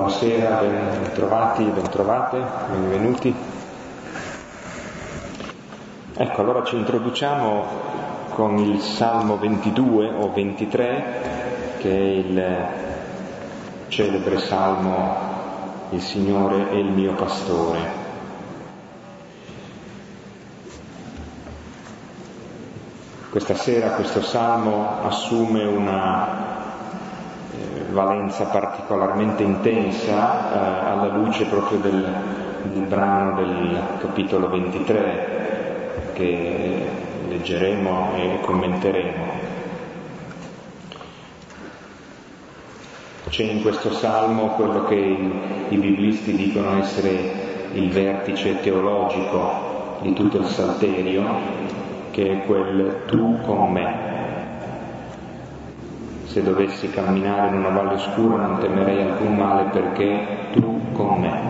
Buonasera, ben trovati, ben trovate, benvenuti. Ecco, allora ci introduciamo con il Salmo 22 o 23, che è il celebre Salmo Il Signore è il mio pastore. Questa sera questo Salmo assume una valenza particolarmente intensa eh, alla luce proprio del, del brano del capitolo 23 che leggeremo e commenteremo. C'è in questo salmo quello che i, i biblisti dicono essere il vertice teologico di tutto il salterio, che è quel tu con me, se dovessi camminare in una valle oscura non temerei alcun male perché tu con me.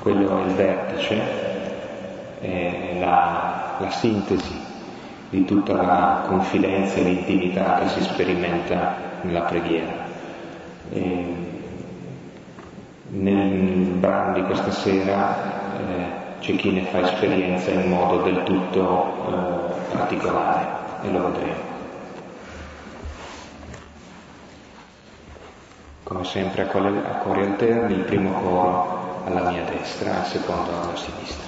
Quello è il vertice, è la, la sintesi di tutta la confidenza e l'intimità che si sperimenta nella preghiera. E nel brano di questa sera eh, c'è chi ne fa esperienza in modo del tutto eh, particolare e lo vedremo. Come sempre a cori alterni, il primo coro alla mia destra, il secondo alla sinistra.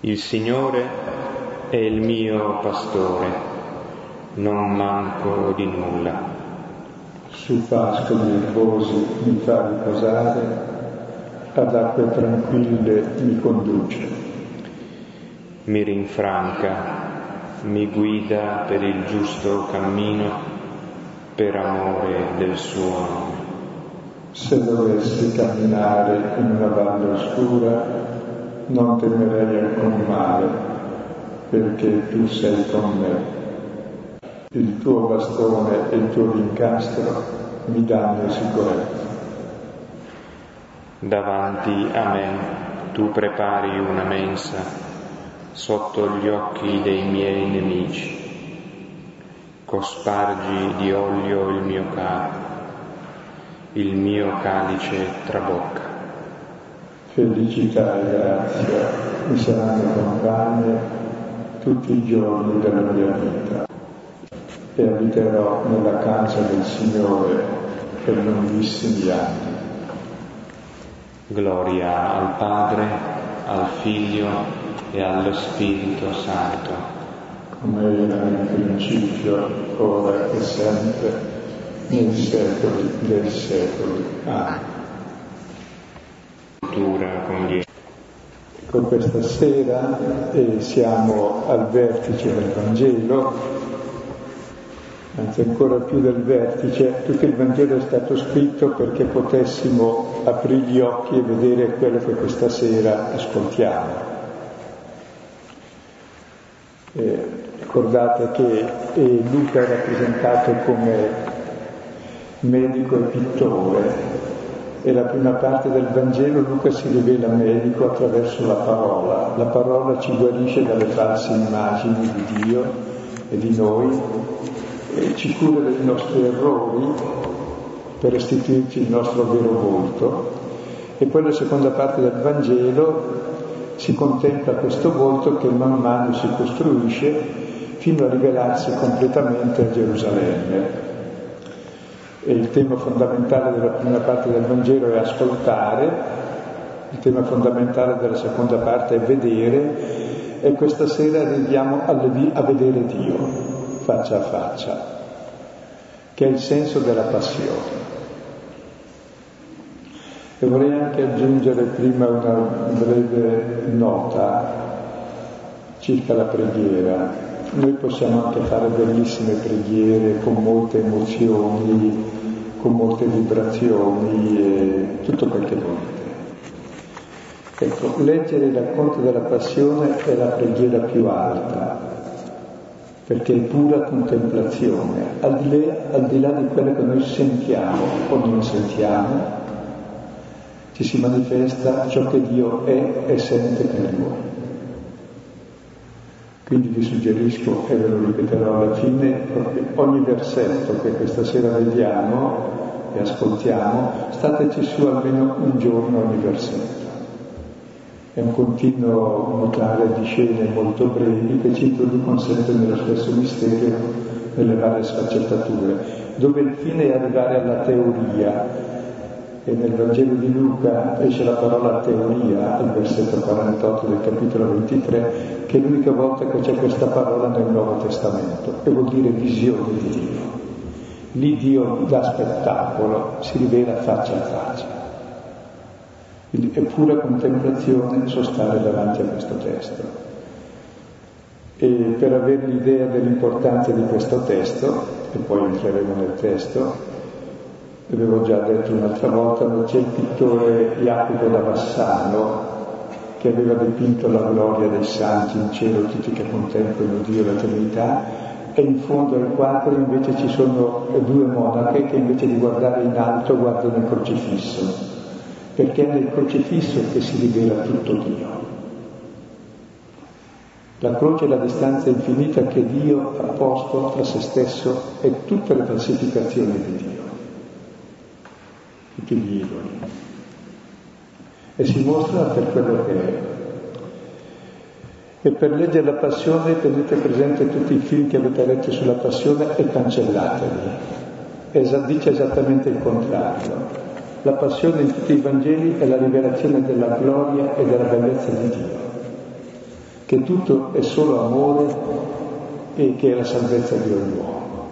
Il Signore è il mio pastore, non manco di nulla. Su pascoli riposi mi fa riposare, ad acque tranquille mi conduce mi rinfranca, mi guida per il giusto cammino per amore del suo nome. Se dovessi camminare in una valle oscura, non temerei alcun male, perché tu sei con me. Il tuo bastone e il tuo incastro mi danno sicurezza. Davanti a me tu prepari una mensa sotto gli occhi dei miei nemici. Cospargi di olio il mio capo, il mio calice trabocca. Felicità e grazia mi saranno compagne tutti i giorni della mia vita e abiterò nella casa del Signore per lunghissimi anni. Gloria al Padre, al Figlio e allo Spirito Santo. Come era nel principio, ora e sempre, nei secoli dei secoli. Amen. Ecco, questa sera eh, siamo al vertice del Vangelo, anzi ancora più del vertice, tutto il Vangelo è stato scritto perché potessimo aprire gli occhi e vedere quello che questa sera ascoltiamo. Eh, ricordate che eh, Luca è rappresentato come medico e pittore e la prima parte del Vangelo Luca si rivela medico attraverso la parola. La parola ci guarisce dalle false immagini di Dio e di noi, e ci cura dei nostri errori per restituirci il nostro vero volto. E poi la seconda parte del Vangelo si contempla questo volto che man mano si costruisce fino a rivelarsi completamente a Gerusalemme. E il tema fondamentale della prima parte del Vangelo è ascoltare, il tema fondamentale della seconda parte è vedere e questa sera arriviamo a vedere Dio faccia a faccia, che è il senso della passione. E vorrei anche aggiungere prima una breve nota circa la preghiera. Noi possiamo anche fare bellissime preghiere con molte emozioni, con molte vibrazioni e tutto quel che volete. Ecco, leggere il racconto della passione è la preghiera più alta, perché è pura contemplazione, al di, là, al di là di quello che noi sentiamo o non sentiamo, ci si manifesta ciò che Dio è e sente per noi. Quindi vi suggerisco, e ve lo ripeterò alla fine, ogni versetto che questa sera vediamo e ascoltiamo, stateci su almeno un giorno ogni versetto. È un continuo nuotare di scene molto brevi che ci introducono sempre nello stesso mistero, nelle varie sfaccettature, dove il fine è arrivare alla teoria, e nel Vangelo di Luca esce la parola teoria, al versetto 48 del capitolo 23, che è l'unica volta che c'è questa parola nel Nuovo Testamento e vuol dire visione di Dio. Lì Dio dà spettacolo, si rivela faccia a faccia. Quindi è pura contemplazione sostare davanti a questo testo. E per avere l'idea dell'importanza di questo testo, e poi entreremo nel testo, avevo già detto un'altra volta, c'è il pittore Jacopo da Bassano che aveva dipinto la gloria dei santi in cielo, tutti che contemplano Dio e la Trinità, e in fondo al quadro invece ci sono due monache che invece di guardare in alto guardano il crocifisso, perché è nel crocifisso che si rivela tutto Dio. La croce è la distanza infinita che Dio ha posto tra se stesso e tutte le falsificazioni di Dio tutti gli idoli. E si mostra per quello che è. E per leggere la passione tenete presente tutti i film che avete letto sulla passione e cancellateli. Esa, dice esattamente il contrario. La passione in tutti i Vangeli è la rivelazione della gloria e della bellezza di Dio, che tutto è solo amore e che è la salvezza di ogni uomo.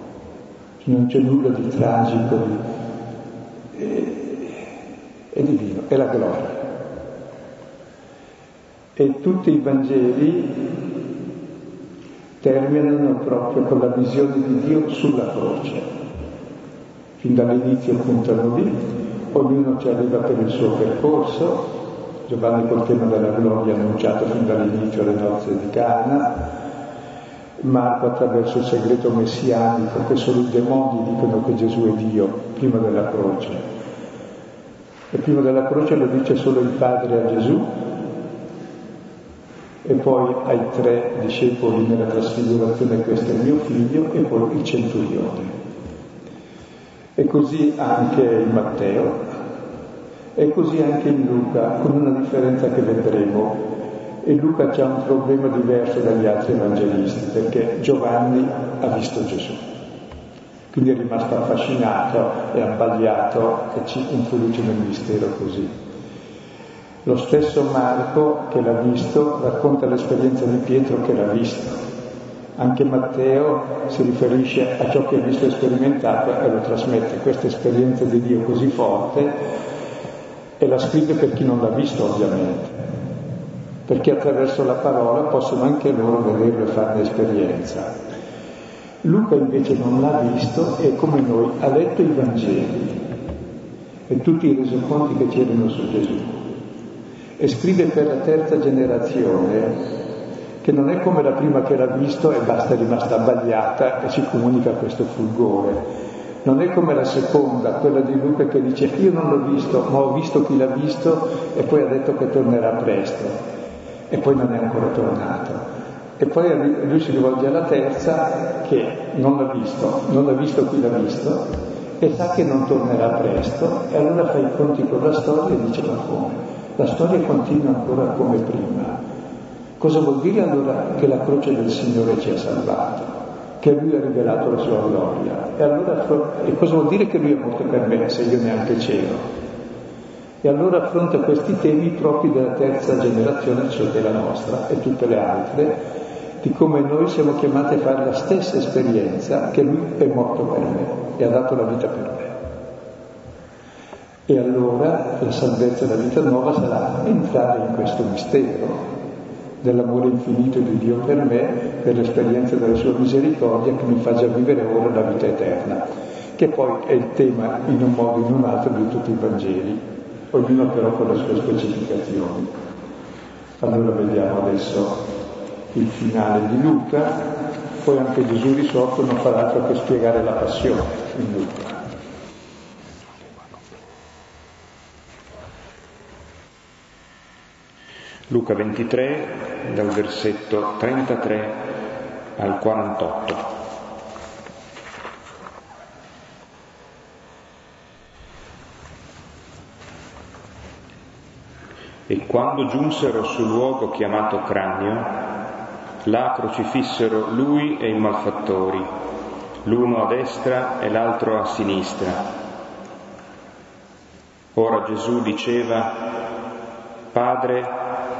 Non c'è nulla di tragico, eh, è divino, è la gloria. E tutti i Vangeli terminano proprio con la visione di Dio sulla croce. Fin dall'inizio puntano lì, ognuno ci arriva per il suo percorso, Giovanni col tema della gloria annunciato fin dall'inizio alle nozze di Cana, Marco attraverso il segreto messianico che solo i demoni dicono che Gesù è Dio prima della croce e prima della croce lo dice solo il Padre a Gesù e poi ai tre discepoli nella trasfigurazione questo è il mio figlio e poi il centurione. E così anche in Matteo e così anche in Luca, con una differenza che vedremo. E Luca ha un problema diverso dagli altri evangelisti perché Giovanni ha visto Gesù. Quindi è rimasto affascinato e abbagliato e ci introduce nel mistero così. Lo stesso Marco che l'ha visto racconta l'esperienza di Pietro che l'ha visto. Anche Matteo si riferisce a ciò che ha visto e sperimentato e lo trasmette, questa esperienza di Dio così forte e la scrive per chi non l'ha visto ovviamente, perché attraverso la parola possono anche loro vederlo e farne esperienza. Luca invece non l'ha visto e come noi ha letto i Vangeli e tutti i resoconti che c'erano su Gesù e scrive per la terza generazione che non è come la prima che l'ha visto e basta è rimasta abbagliata e ci comunica questo fulgore. Non è come la seconda, quella di Luca che dice io non l'ho visto, ma ho visto chi l'ha visto e poi ha detto che tornerà presto e poi non è ancora tornato. E poi lui si rivolge alla terza che non l'ha visto, non ha visto chi l'ha visto e sa che non tornerà presto e allora fa i conti con la storia e dice ma come? La storia continua ancora come prima. Cosa vuol dire allora che la croce del Signore ci ha salvato? Che Lui ha rivelato la sua gloria? E allora e cosa vuol dire che Lui è morto per me se io neanche c'ero? E allora affronta questi temi propri della terza generazione, cioè della nostra e tutte le altre, di come noi siamo chiamati a fare la stessa esperienza che lui è morto per me e ha dato la vita per me. E allora la salvezza della vita nuova sarà entrare in questo mistero dell'amore infinito di Dio per me, per l'esperienza della sua misericordia che mi fa già vivere ora la vita eterna, che poi è il tema in un modo o in un altro di tutti i Vangeli, ognuno però con le sue specificazioni. Allora vediamo adesso il finale di Luca, poi anche Gesù risorto non fa altro che spiegare la passione in Luca. Luca 23 dal versetto 33 al 48. E quando giunsero sul luogo chiamato cranio, là crocifissero lui e i malfattori, l'uno a destra e l'altro a sinistra. Ora Gesù diceva, Padre,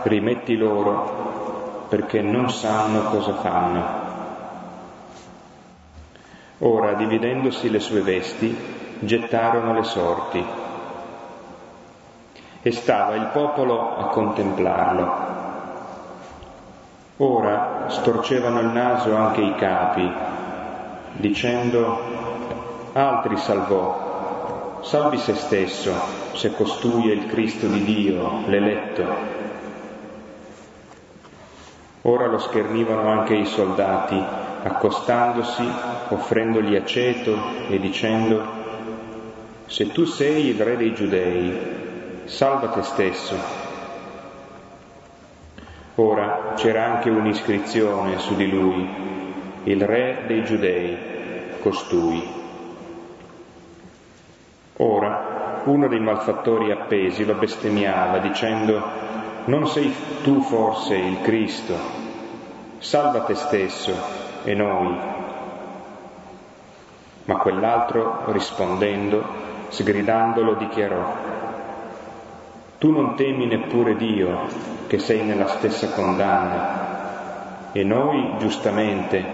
rimetti loro perché non sanno cosa fanno. Ora, dividendosi le sue vesti, gettarono le sorti. E stava il popolo a contemplarlo. Ora storcevano il naso anche i capi, dicendo, altri salvò, salvi se stesso, se costui è il Cristo di Dio, l'eletto. Ora lo schernivano anche i soldati, accostandosi, offrendogli aceto e dicendo, se tu sei il re dei giudei, salva te stesso. Ora c'era anche un'iscrizione su di lui, il re dei giudei, costui. Ora uno dei malfattori appesi lo bestemmiava dicendo, non sei tu forse il Cristo? Salva te stesso e noi. Ma quell'altro rispondendo, sgridandolo, dichiarò, tu non temi neppure Dio, che sei nella stessa condanna, e noi giustamente,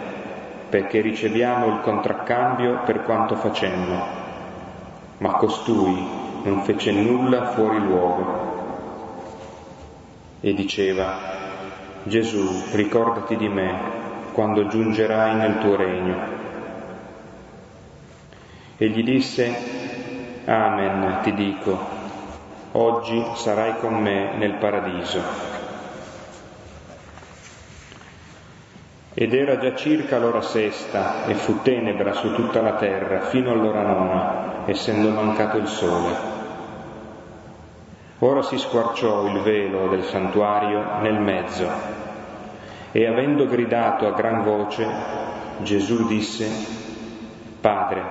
perché riceviamo il contraccambio per quanto facemmo, ma costui non fece nulla fuori luogo. E diceva, Gesù, ricordati di me quando giungerai nel tuo regno. E gli disse, Amen, ti dico, oggi sarai con me nel paradiso. Ed era già circa l'ora sesta e fu tenebra su tutta la terra fino all'ora nona, essendo mancato il sole. Ora si squarciò il velo del santuario nel mezzo e avendo gridato a gran voce, Gesù disse, Padre,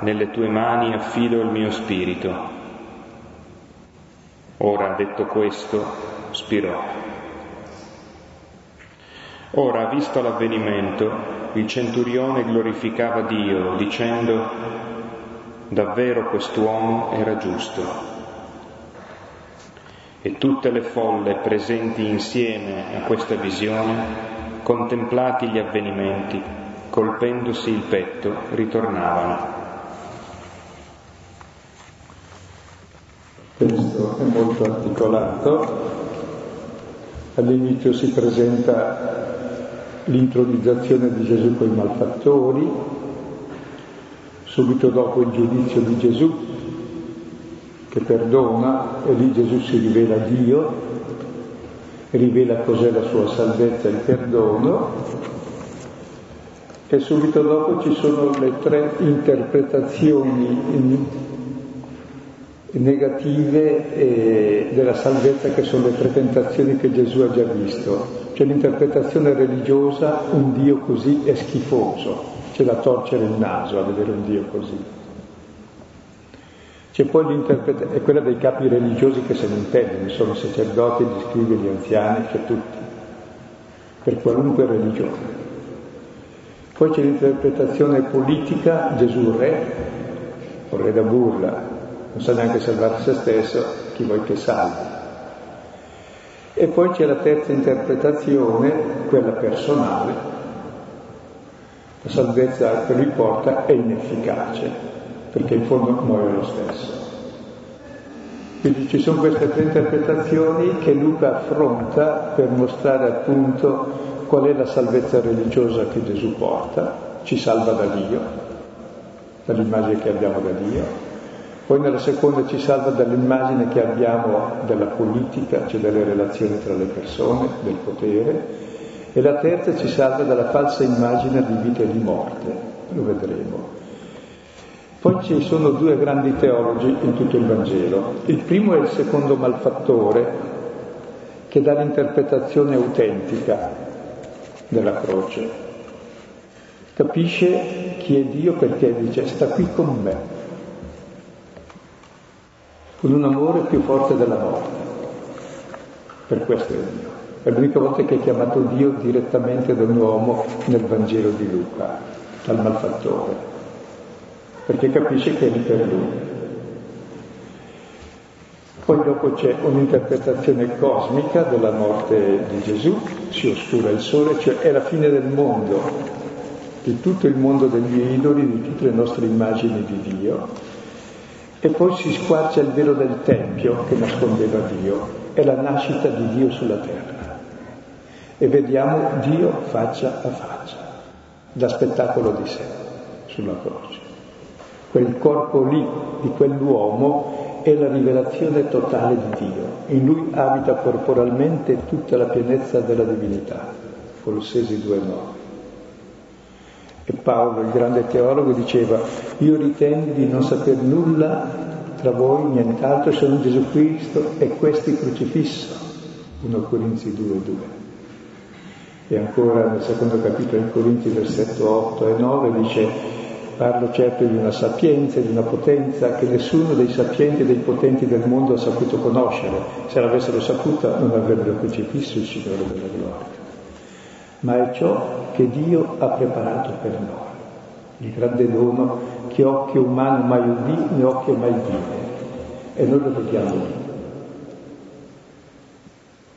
nelle tue mani affido il mio spirito. Ora, detto questo, spirò. Ora, visto l'avvenimento, il centurione glorificava Dio, dicendo, davvero quest'uomo era giusto e tutte le folle presenti insieme a questa visione, contemplati gli avvenimenti, colpendosi il petto, ritornavano. Questo è molto articolato. All'inizio si presenta l'intronizzazione di Gesù con i malfattori, subito dopo il giudizio di Gesù che perdona e lì Gesù si rivela Dio, rivela cos'è la sua salvezza e il perdono e subito dopo ci sono le tre interpretazioni negative della salvezza che sono le tre tentazioni che Gesù ha già visto. C'è l'interpretazione religiosa, un Dio così è schifoso, c'è da torcere il naso a vedere un Dio così. C'è poi l'interpretazione, è quella dei capi religiosi che se ne intendono, sono sacerdoti, gli scrivi, gli anziani, c'è tutti, per qualunque religione. Poi c'è l'interpretazione politica, Gesù re, o re da burla, non sa neanche salvare se stesso, chi vuoi che salvi. E poi c'è la terza interpretazione, quella personale, la salvezza che lui porta è inefficace, perché in fondo muore lo stesso. Quindi ci sono queste tre interpretazioni che Luca affronta per mostrare appunto qual è la salvezza religiosa che Gesù porta, ci salva da Dio, dall'immagine che abbiamo da Dio, poi nella seconda ci salva dall'immagine che abbiamo della politica, cioè delle relazioni tra le persone, del potere, e la terza ci salva dalla falsa immagine di vita e di morte, lo vedremo. Poi ci sono due grandi teologi in tutto il Vangelo. Il primo è il secondo malfattore, che dà l'interpretazione autentica della croce. Capisce chi è Dio perché dice sta qui con me, con un amore più forte della morte. Per questo è Dio. È l'unica volta che è chiamato Dio direttamente da un uomo nel Vangelo di Luca, dal malfattore, perché capisce che è lì per lui. Poi dopo c'è un'interpretazione cosmica della morte di Gesù, si oscura il sole, cioè è la fine del mondo, di tutto il mondo degli idoli, di tutte le nostre immagini di Dio. E poi si squarcia il velo del Tempio che nascondeva Dio, è la nascita di Dio sulla terra. E vediamo Dio faccia a faccia, da spettacolo di sé, sulla croce. Quel corpo lì di quell'uomo è la rivelazione totale di Dio. In lui abita corporalmente tutta la pienezza della divinità. Colossesi 2,9. E Paolo, il grande teologo, diceva, io ritengo di non saper nulla tra voi, nient'altro se non Gesù Cristo e questi crocifisso. 1 Corinzi 2,2. E ancora nel secondo capitolo di Corinzi, versetto 8 e 9, dice, Parlo certo di una sapienza, di una potenza che nessuno dei sapienti e dei potenti del mondo ha saputo conoscere. Se l'avessero saputa non avrebbero crocifisso il Signore della gloria. Ma è ciò che Dio ha preparato per noi. Il grande dono che occhio umano mai udì né occhio mai vide. E noi lo vediamo lì.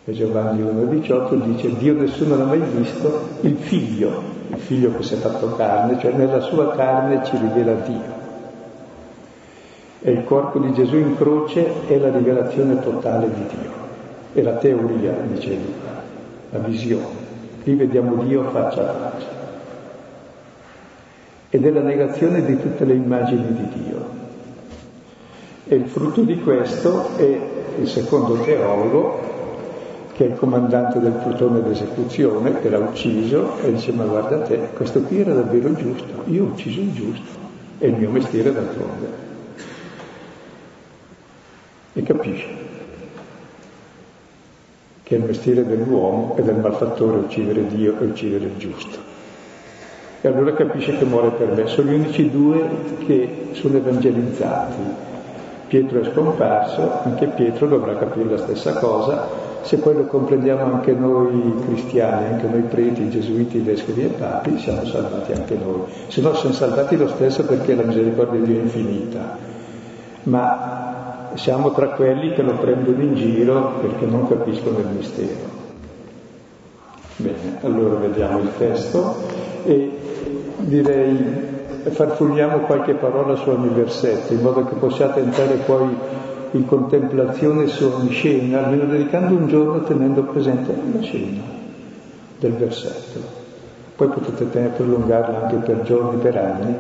E Giovanni 1,18 dice Dio nessuno l'ha mai visto, il figlio il figlio che si è fatto carne, cioè nella sua carne ci rivela Dio. E il corpo di Gesù in croce è la rivelazione totale di Dio, è la teoria, dice Luca, la visione. Lì vediamo Dio faccia a faccia. Ed è la negazione di tutte le immagini di Dio. E il frutto di questo è il secondo teologo, che è il comandante del plutone d'esecuzione, che l'ha ucciso, e dice, ma guarda te, questo qui era davvero giusto, io ho ucciso il giusto, è il mio mestiere d'altronde. E capisce che è il mestiere dell'uomo e del malfattore uccidere Dio e uccidere il giusto. E allora capisce che muore per me. Sono gli unici due che sono evangelizzati. Pietro è scomparso, anche Pietro dovrà capire la stessa cosa, se poi lo comprendiamo anche noi cristiani, anche noi preti, gesuiti, vescovi e papi, siamo salvati anche noi. Se no siamo salvati lo stesso perché la misericordia di Dio è infinita, ma siamo tra quelli che lo prendono in giro perché non capiscono il mistero. Bene, allora vediamo il testo e direi farfugniamo qualche parola su ogni versetto in modo che possiate entrare poi in contemplazione su ogni scena, almeno dedicando un giorno tenendo presente la scena del versetto. Poi potete prolungarla anche per giorni, per anni.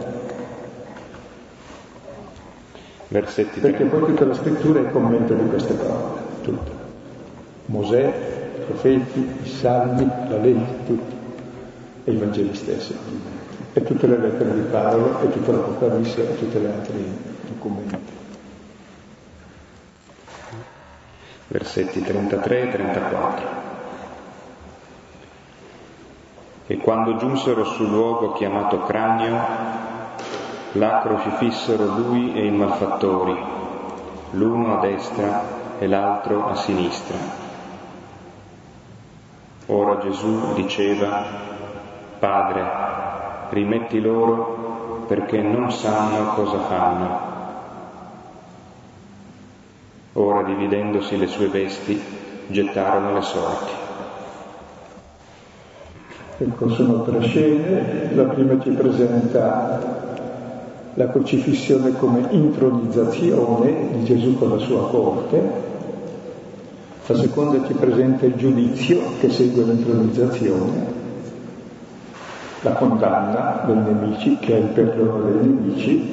Versetti Perché poi tutta la scrittura è il commento di queste parole, tutta. Mosè, i profeti, i salmi, la legge, tutto. E i Vangeli stessi. E tutte le lettere di Paolo, e tutta l'Apocalisse, e tutti gli altri documenti. versetti 33 e 34. E quando giunsero sul luogo chiamato cranio, là crocifissero lui e i malfattori, l'uno a destra e l'altro a sinistra. Ora Gesù diceva, Padre, rimetti loro perché non sanno cosa fanno. Ora, dividendosi le sue vesti, gettarono le sorti. Ecco, sono tre scene. La prima ci presenta la crocifissione come intronizzazione di Gesù con la sua corte. La seconda ci presenta il giudizio che segue l'intronizzazione, la condanna dei nemici, che è il perdono dei nemici,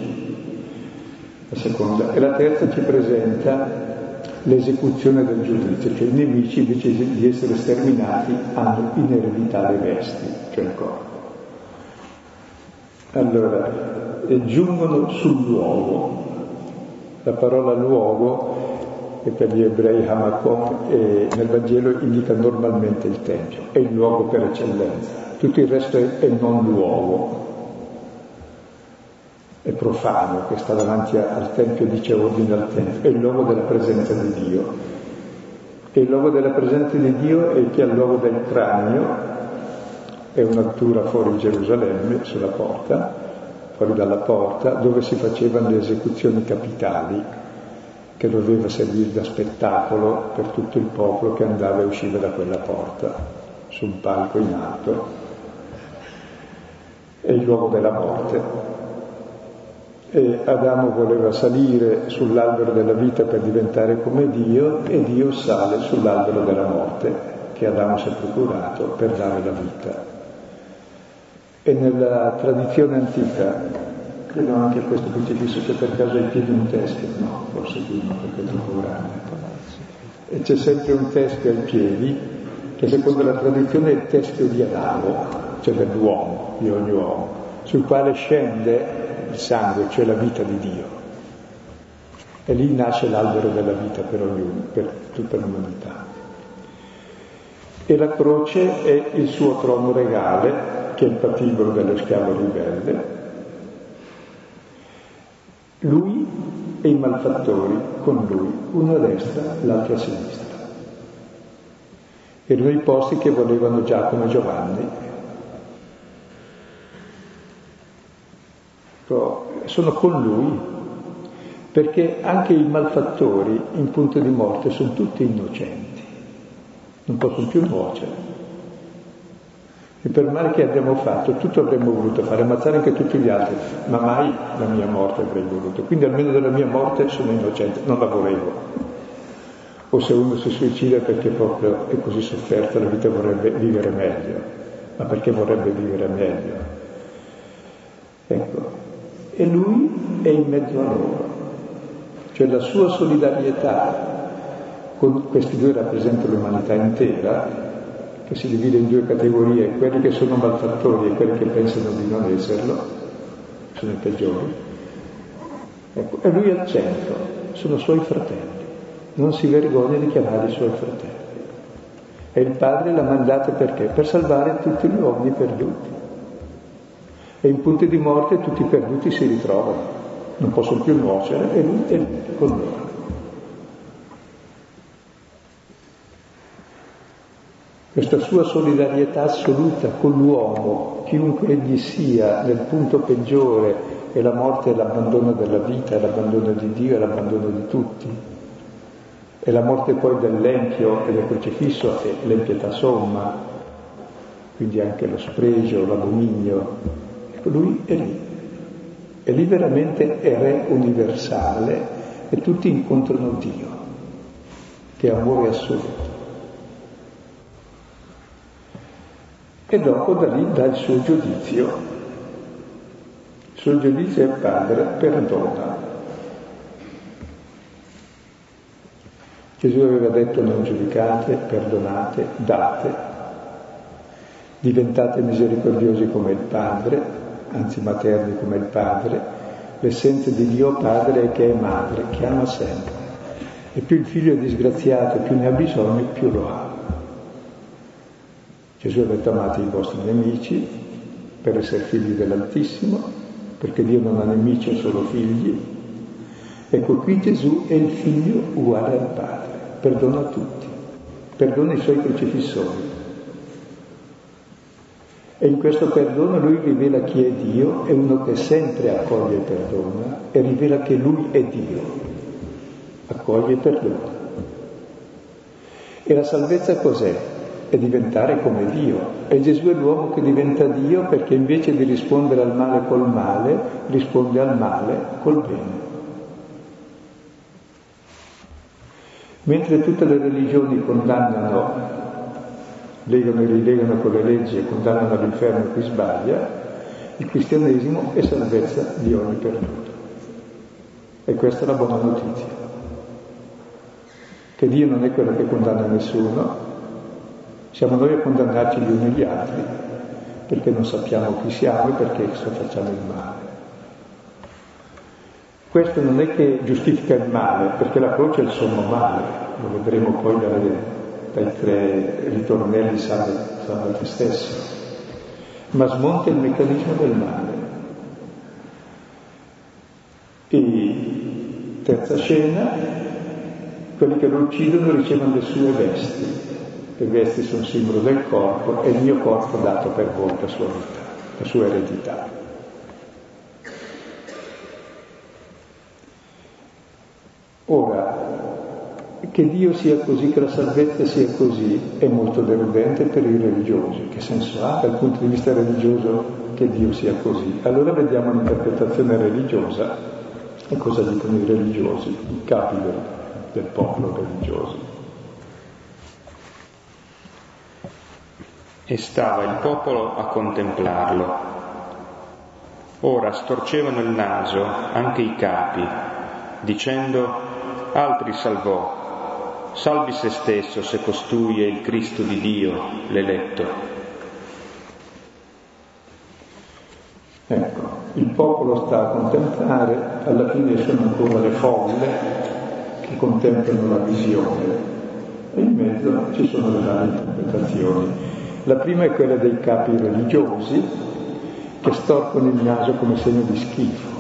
la seconda. E la terza ci presenta l'esecuzione del giudizio, cioè i nemici invece di essere sterminati hanno in eredità le vesti, cioè il corpo. Allora, giungono sul luogo. La parola luogo che per gli ebrei Hamakom nel Vangelo indica normalmente il Tempio, è il luogo per eccellenza, tutto il resto è, è non luogo, è profano, che sta davanti al Tempio, dice ordine al Tempio, è il luogo della presenza di Dio. E il luogo della presenza di Dio è che al luogo del cranio, è un'altura fuori Gerusalemme, sulla porta, fuori dalla porta, dove si facevano le esecuzioni capitali, che doveva servire da spettacolo per tutto il popolo che andava e usciva da quella porta, su un palco in alto. È il luogo della morte. E Adamo voleva salire sull'albero della vita per diventare come Dio e Dio sale sull'albero della morte che Adamo si è procurato per dare la vita. E nella tradizione antica, credo anche a questo crocifisso c'è per caso ai piedi un teschio, no, forse qui no perché è troppo grande. E c'è sempre un teschio ai piedi che secondo la tradizione è il teschio di Adamo, cioè dell'uomo, di ogni uomo, sul quale scende il sangue, cioè la vita di Dio. E lì nasce l'albero della vita per ognuno, per tutta l'umanità. E la croce è il suo trono regale, che è il patibolo dello schiavo ribelle. Lui e i malfattori con lui, uno a destra, l'altro a sinistra. Erano i posti che volevano Giacomo e Giovanni sono con lui, perché anche i malfattori in punto di morte sono tutti innocenti, non possono più nuocere. E per male che abbiamo fatto, tutto avremmo voluto fare, ammazzare anche tutti gli altri, ma mai la mia morte avrei voluto. Quindi almeno della mia morte sono innocente, non la volevo. O se uno si suicida perché proprio è così sofferto, la vita vorrebbe vivere meglio, ma perché vorrebbe vivere meglio? Ecco, e lui è in mezzo a loro. Cioè la sua solidarietà con questi due rappresenta l'umanità intera, che si divide in due categorie, quelli che sono malfattori e quelli che pensano di non esserlo, sono i peggiori. Ecco, e lui al centro, sono suoi fratelli, non si vergogna di chiamare i suoi fratelli. E il padre l'ha mandato perché? Per salvare tutti gli uomini perduti e in punti di morte tutti i perduti si ritrovano, non possono più nuocere e lui è con loro. Questa sua solidarietà assoluta con l'uomo, chiunque egli sia, nel punto peggiore, e la morte è l'abbandono della vita, è l'abbandono di Dio, è l'abbandono di tutti. E la morte poi dell'empio e del crocifisso è l'empietà somma, quindi anche lo spregio, l'abominio, lui è lì, e lì veramente è re universale e tutti incontrano Dio, che è amore assoluto. E dopo da lì dà il suo giudizio. Il suo giudizio è Padre, perdona. Gesù aveva detto non giudicate, perdonate, date, diventate misericordiosi come il Padre, anzi materni come il padre, l'essenza di Dio padre che è madre, che ama sempre. E più il figlio è disgraziato, più ne ha bisogno, più lo ama. Gesù ha detto amate i vostri nemici per essere figli dell'Altissimo, perché Dio non ha nemici, solo figli. Ecco qui Gesù è il figlio uguale al padre, perdona tutti, perdona i suoi crocifissori, e in questo perdono lui rivela chi è Dio, è uno che sempre accoglie e perdona e rivela che lui è Dio, accoglie e perdona. E la salvezza cos'è? È diventare come Dio. E Gesù è l'uomo che diventa Dio perché invece di rispondere al male col male, risponde al male col bene. Mentre tutte le religioni condannano legano e rilegano con le leggi e condannano all'inferno chi sbaglia, il cristianesimo è salvezza di ogni perduto. E questa è la buona notizia. Che Dio non è quello che condanna nessuno, siamo noi a condannarci gli uni gli altri, perché non sappiamo chi siamo e perché facciamo il male. Questo non è che giustifica il male, perché la croce è il sommo male, lo vedremo poi dalle, dai tre ritornelli salva, salva te stesso, ma smonta il meccanismo del male. E terza scena, quelli che lo uccidono ricevono le sue vesti, le vesti sono simbolo del corpo, è il mio corpo dato per voi, la sua vita, la sua eredità. Ora, che Dio sia così, che la salvezza sia così, è molto deludente per i religiosi. Che senso ha dal punto di vista religioso che Dio sia così? Allora vediamo l'interpretazione religiosa e cosa dicono i religiosi, i capi del, del popolo religioso. E stava il popolo a contemplarlo. Ora storcevano il naso anche i capi, dicendo altri salvò, salvi se stesso se costui è il Cristo di Dio, l'eletto. Ecco, il popolo sta a contemplare, alla fine sono ancora le folle che contemplano la visione e in mezzo ci sono le varie interpretazioni. La prima è quella dei capi religiosi che storcono il naso come segno di schifo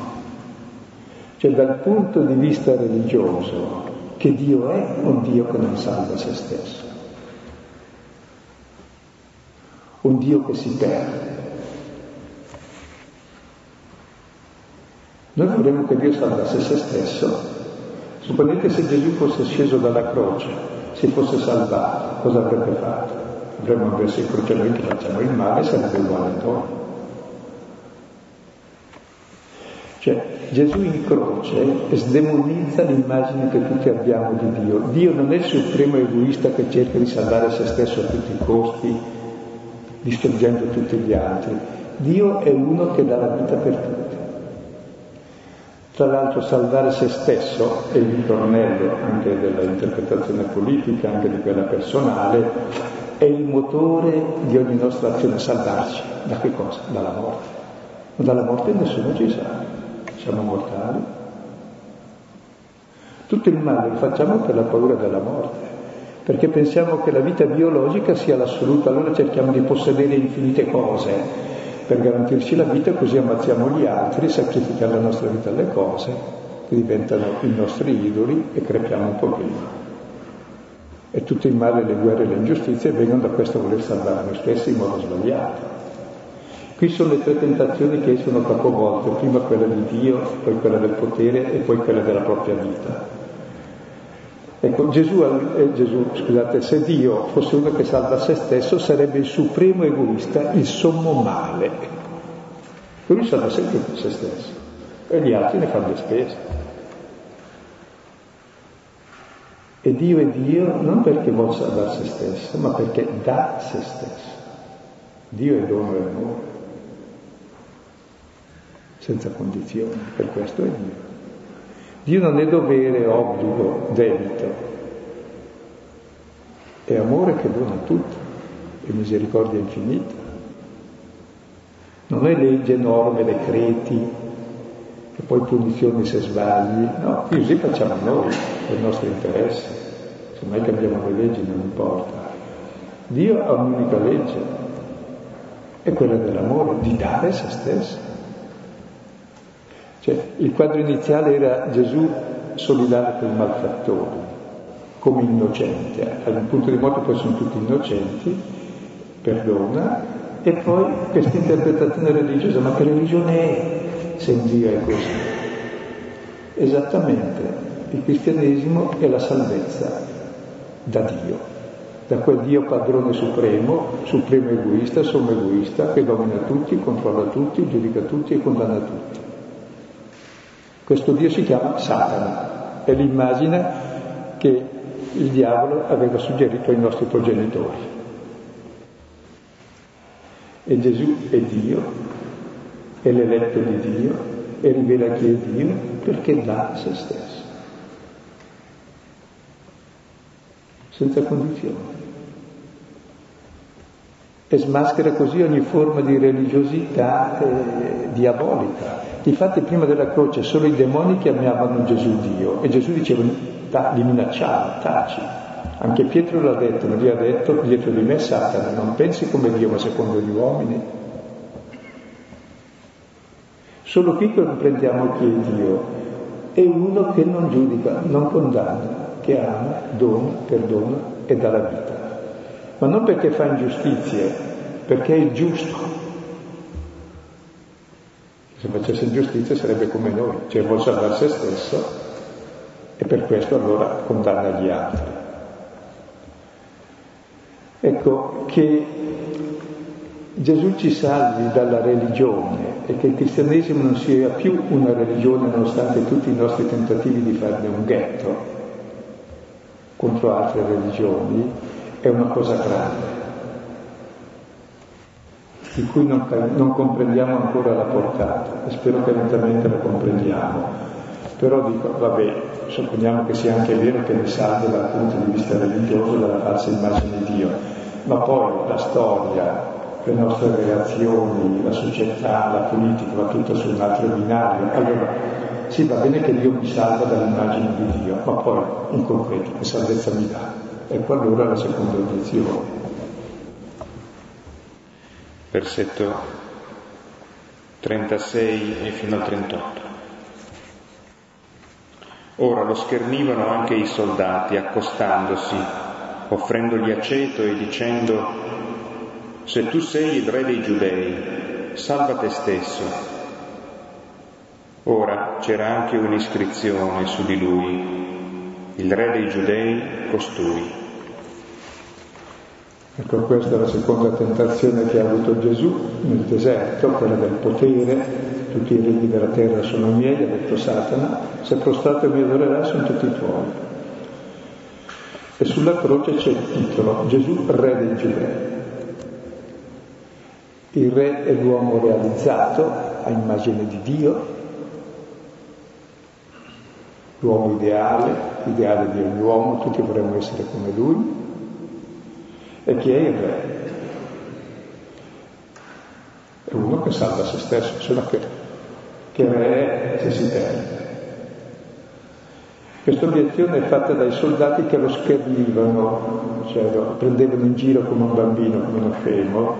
cioè dal punto di vista religioso, che Dio è un Dio che non salva se stesso, un Dio che si perde. Noi vorremmo che Dio salvasse se stesso. Supponete se Gesù fosse sceso dalla croce, si fosse salvato, cosa avrebbe fatto? Croce noi che facciamo il male, sarebbe uguale a noi. Cioè, Gesù in croce sdemonizza l'immagine che tutti abbiamo di Dio. Dio non è il supremo egoista che cerca di salvare se stesso a tutti i costi, distruggendo tutti gli altri. Dio è uno che dà la vita per tutti. Tra l'altro salvare se stesso è il ritornello anche dell'interpretazione politica, anche di quella personale, è il motore di ogni nostra azione, salvarci. Da che cosa? Dalla morte. Ma dalla morte nessuno ci sa siamo mortali. Tutto il male lo facciamo per la paura della morte, perché pensiamo che la vita biologica sia l'assoluto, allora cerchiamo di possedere infinite cose per garantirci la vita, così ammazziamo gli altri, sacrifichiamo la nostra vita alle cose che diventano i nostri idoli e crepiamo un pochino. E tutto il male, le guerre e le ingiustizie vengono da questo voler salvare noi stessi in modo sbagliato. Qui sono le tre tentazioni che sono capovolte, prima quella di Dio, poi quella del potere e poi quella della propria vita. Ecco, Gesù, eh, Gesù, scusate, se Dio fosse uno che salva se stesso sarebbe il supremo egoista, il sommo male. Lui salva sempre se stesso e gli altri ne fanno le spese. E Dio è Dio non perché vuole salvare se stesso, ma perché dà se stesso. Dio è dono e amore senza condizioni, per questo è Dio. Dio non è dovere, obbligo, debito, è amore che dona tutto, è misericordia infinita. Non è legge, norme, decreti, e poi punizioni se sbagli, no, così facciamo noi, per il nostro interesse, se mai cambiamo le leggi non importa. Dio ha un'unica legge, è quella dell'amore, di dare se stesso. Cioè, il quadro iniziale era Gesù solidale con i malfattori, come innocente. Al punto di morte poi sono tutti innocenti, perdona, e poi questa interpretazione religiosa, ma che religione è in Dio è così? Esattamente, il cristianesimo è la salvezza da Dio, da quel Dio padrone supremo, supremo egoista, sommo egoista, che domina tutti, controlla tutti, giudica tutti e condanna tutti. Questo Dio si chiama Satana, è l'immagine che il diavolo aveva suggerito ai nostri progenitori. E Gesù è Dio, è l'eletto di Dio e rivela chi è Dio perché dà se stesso, senza condizioni. E smaschera così ogni forma di religiosità eh, diabolica Difatti prima della croce solo i demoni chiamavano Gesù Dio e Gesù diceva, li minacciava, taci. Anche Pietro l'ha detto, non gli ha detto, dietro di me Satana, non pensi come Dio ma secondo gli uomini. Solo qui comprendiamo chi è Dio. È uno che non giudica, non condanna, che ama, dona, perdona e dà la vita. Ma non perché fa ingiustizie, perché è giusto. Se facesse ingiustizia sarebbe come noi, cioè vuole salvare se stesso e per questo allora condanna gli altri. Ecco che Gesù ci salvi dalla religione e che il cristianesimo non sia più una religione nonostante tutti i nostri tentativi di farne un ghetto contro altre religioni, è una cosa grande di cui non, non comprendiamo ancora la portata e spero che lentamente la comprendiamo. Però dico, vabbè, supponiamo che sia anche vero che ne salve dal punto di vista religioso dalla falsa immagine di Dio, ma poi la storia, le nostre relazioni, la società, la politica, va tutto su un altro binario. Allora, sì, va bene che Dio mi salva dall'immagine di Dio, ma poi in concreto che salvezza mi dà? Ecco allora la seconda obiezione versetto 36 e fino al 38. Ora lo schernivano anche i soldati, accostandosi, offrendogli aceto e dicendo, se tu sei il re dei giudei, salva te stesso. Ora c'era anche un'iscrizione su di lui, il re dei giudei costui. Ecco, questa è la seconda tentazione che ha avuto Gesù nel deserto, quella del potere, tutti i regni della terra sono miei, ha detto Satana, se prostrato mi adorerai sono tutti tuoi. E sulla croce c'è il titolo, Gesù re dei giudei. Il re è l'uomo realizzato a immagine di Dio, l'uomo ideale, ideale di ogni uomo, tutti vorremmo essere come lui, e chi è il re? È uno che salva se stesso, solo che, che re è se si perde. Questa obiezione è fatta dai soldati che lo schernivano, cioè lo prendevano in giro come un bambino, come uno scemo,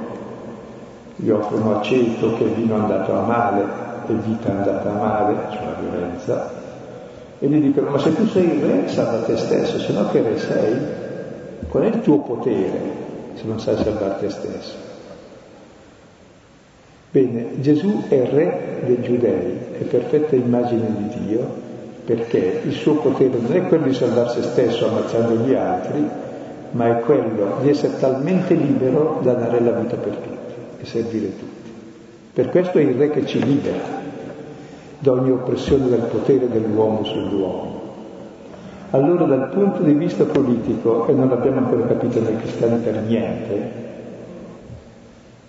gli offrono aceto che è vino andato a male e vita andata a male, cioè la violenza, e gli dicono ma se tu sei il re salva te stesso, se no che re sei? Qual è il tuo potere se non sai salvare te stesso? Bene, Gesù è re dei giudei, è perfetta immagine di Dio, perché il suo potere non è quello di salvare se stesso ammazzando gli altri, ma è quello di essere talmente libero da dare la vita per tutti e servire tutti. Per questo è il re che ci libera da ogni oppressione del potere dell'uomo sull'uomo. Allora dal punto di vista politico, e non l'abbiamo ancora capito noi cristiani per niente,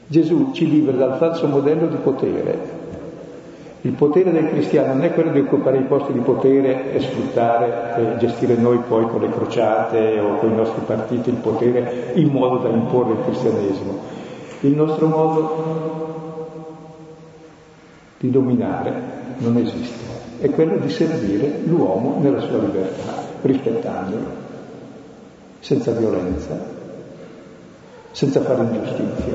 Gesù ci libera dal falso modello di potere. Il potere del cristiano non è quello di occupare i posti di potere e sfruttare e gestire noi poi con le crociate o con i nostri partiti il potere in modo da imporre il cristianesimo. Il nostro modo di dominare non esiste, è quello di servire l'uomo nella sua libertà rispettandolo, senza violenza, senza fare ingiustizia,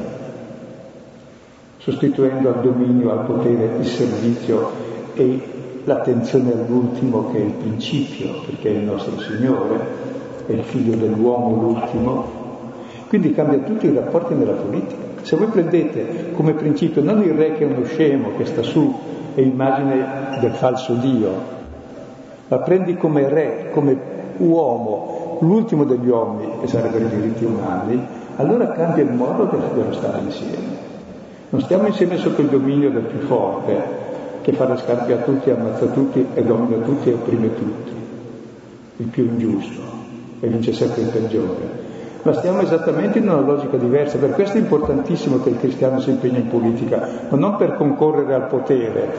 sostituendo al dominio, al potere, il servizio e l'attenzione all'ultimo che è il principio, perché è il nostro Signore, è il figlio dell'uomo l'ultimo. Quindi cambia tutti i rapporti nella politica. Se voi prendete come principio non il re che è uno scemo che sta su e immagine del falso Dio, ma prendi come re, come uomo, l'ultimo degli uomini, che sarebbero i diritti umani, allora cambia il modo dello stare insieme. Non stiamo insieme sotto il dominio del più forte, che fa le scarpe a tutti, ammazza tutti e domina tutti e opprime tutti, il più ingiusto e vince sempre il peggiore. Ma stiamo esattamente in una logica diversa, per questo è importantissimo che il cristiano si impegni in politica, ma non per concorrere al potere,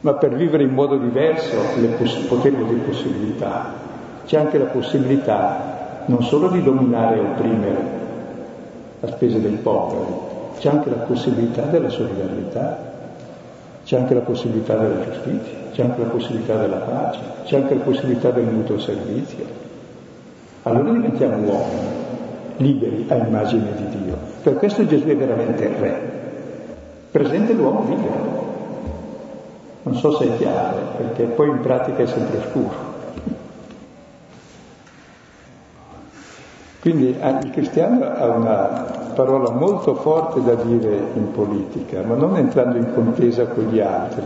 ma per vivere in modo diverso le poss- potevoli possibilità. C'è anche la possibilità non solo di dominare e opprimere a spese dei poveri, c'è anche la possibilità della solidarietà, c'è anche la possibilità della giustizia, c'è anche la possibilità della pace, c'è anche la possibilità del mutuo servizio. Allora diventiamo uomini, liberi a immagine di Dio. Per questo Gesù è veramente re. Presente l'uomo libero. Non so se è chiaro, perché poi in pratica è sempre oscuro. Quindi ah, il cristiano ha una parola molto forte da dire in politica, ma non entrando in contesa con gli altri,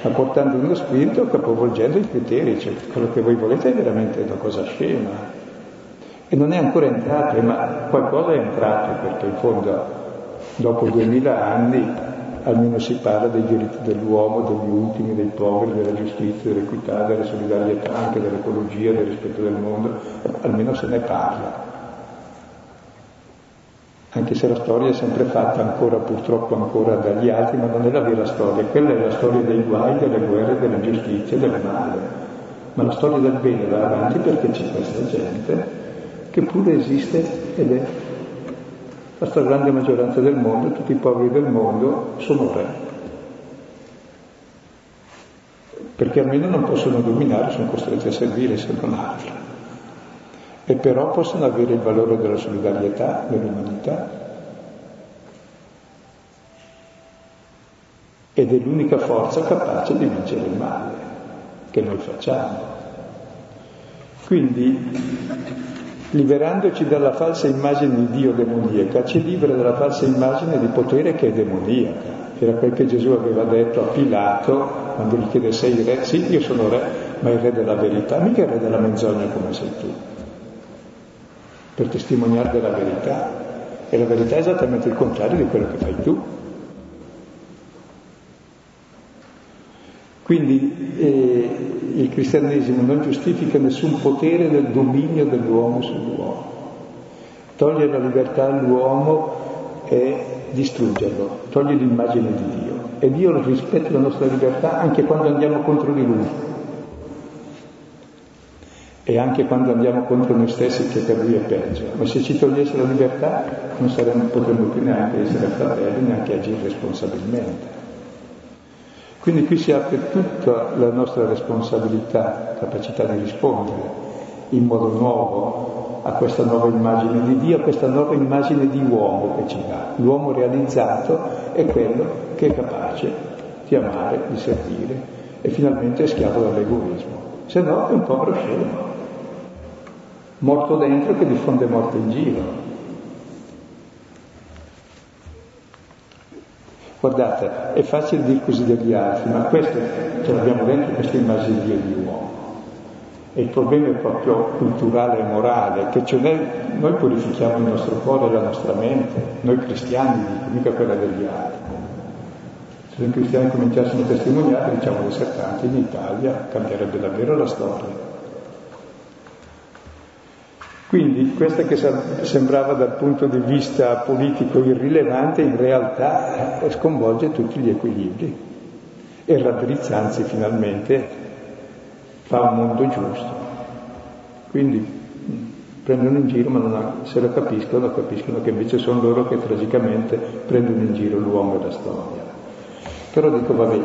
ma portando uno spirito capovolgendo i criteri, cioè quello che voi volete è veramente una cosa scema. E non è ancora entrato, ma qualcosa è entrato, perché in fondo dopo duemila anni almeno si parla dei diritti dell'uomo, degli ultimi, dei poveri, della giustizia, dell'equità, della solidarietà, anche dell'ecologia, del rispetto del mondo, almeno se ne parla anche se la storia è sempre fatta ancora, purtroppo ancora dagli altri, ma non è la vera storia, quella è la storia dei guai, delle guerre, delle ingiustizie, del male. Ma la storia del bene va avanti perché c'è questa gente che pure esiste ed è la stragrande maggioranza del mondo, tutti i poveri del mondo sono re. Perché almeno non possono dominare, sono costretti a servire se non altro e però possono avere il valore della solidarietà, dell'umanità. Ed è l'unica forza capace di vincere il male, che noi facciamo. Quindi, liberandoci dalla falsa immagine di Dio demoniaca, ci libera dalla falsa immagine di potere che è demoniaca. Era quel che Gesù aveva detto a Pilato quando gli chiede sei re, sì, io sono re, ma il re della verità, mica il re della menzogna come sei tu per testimoniare della verità. E la verità è esattamente il contrario di quello che fai tu. Quindi eh, il cristianesimo non giustifica nessun potere del dominio dell'uomo sull'uomo. Togliere la libertà all'uomo è distruggerlo, togliere l'immagine di Dio. E Dio rispetta la nostra libertà anche quando andiamo contro di Lui e anche quando andiamo contro noi stessi che per lui è peggio. Ma se ci togliesse la libertà non potremmo più neanche essere fratelli, neanche agire responsabilmente. Quindi qui si apre tutta la nostra responsabilità, capacità di rispondere in modo nuovo a questa nuova immagine di Dio, a questa nuova immagine di uomo che ci dà. L'uomo realizzato è quello che è capace di amare, di servire e finalmente è schiavo dell'egoismo. Se no è un povero scemo morto dentro che diffonde morte in giro. Guardate, è facile dire così degli altri, ma questo ce l'abbiamo dentro questa immagine di uomo. E il problema è proprio culturale e morale, che noi, purifichiamo il nostro cuore e la nostra mente, noi cristiani, mica quella degli altri. Se i cristiani cominciassimo a testimoniare, diciamo di essere tanti in Italia, cambierebbe davvero la storia. Quindi questa che sembrava dal punto di vista politico irrilevante, in realtà eh, sconvolge tutti gli equilibri e raddrizza, anzi finalmente fa un mondo giusto. Quindi prendono in giro, ma ha, se lo capiscono, capiscono che invece sono loro che tragicamente prendono in giro l'uomo e la storia. Però dico, va bene,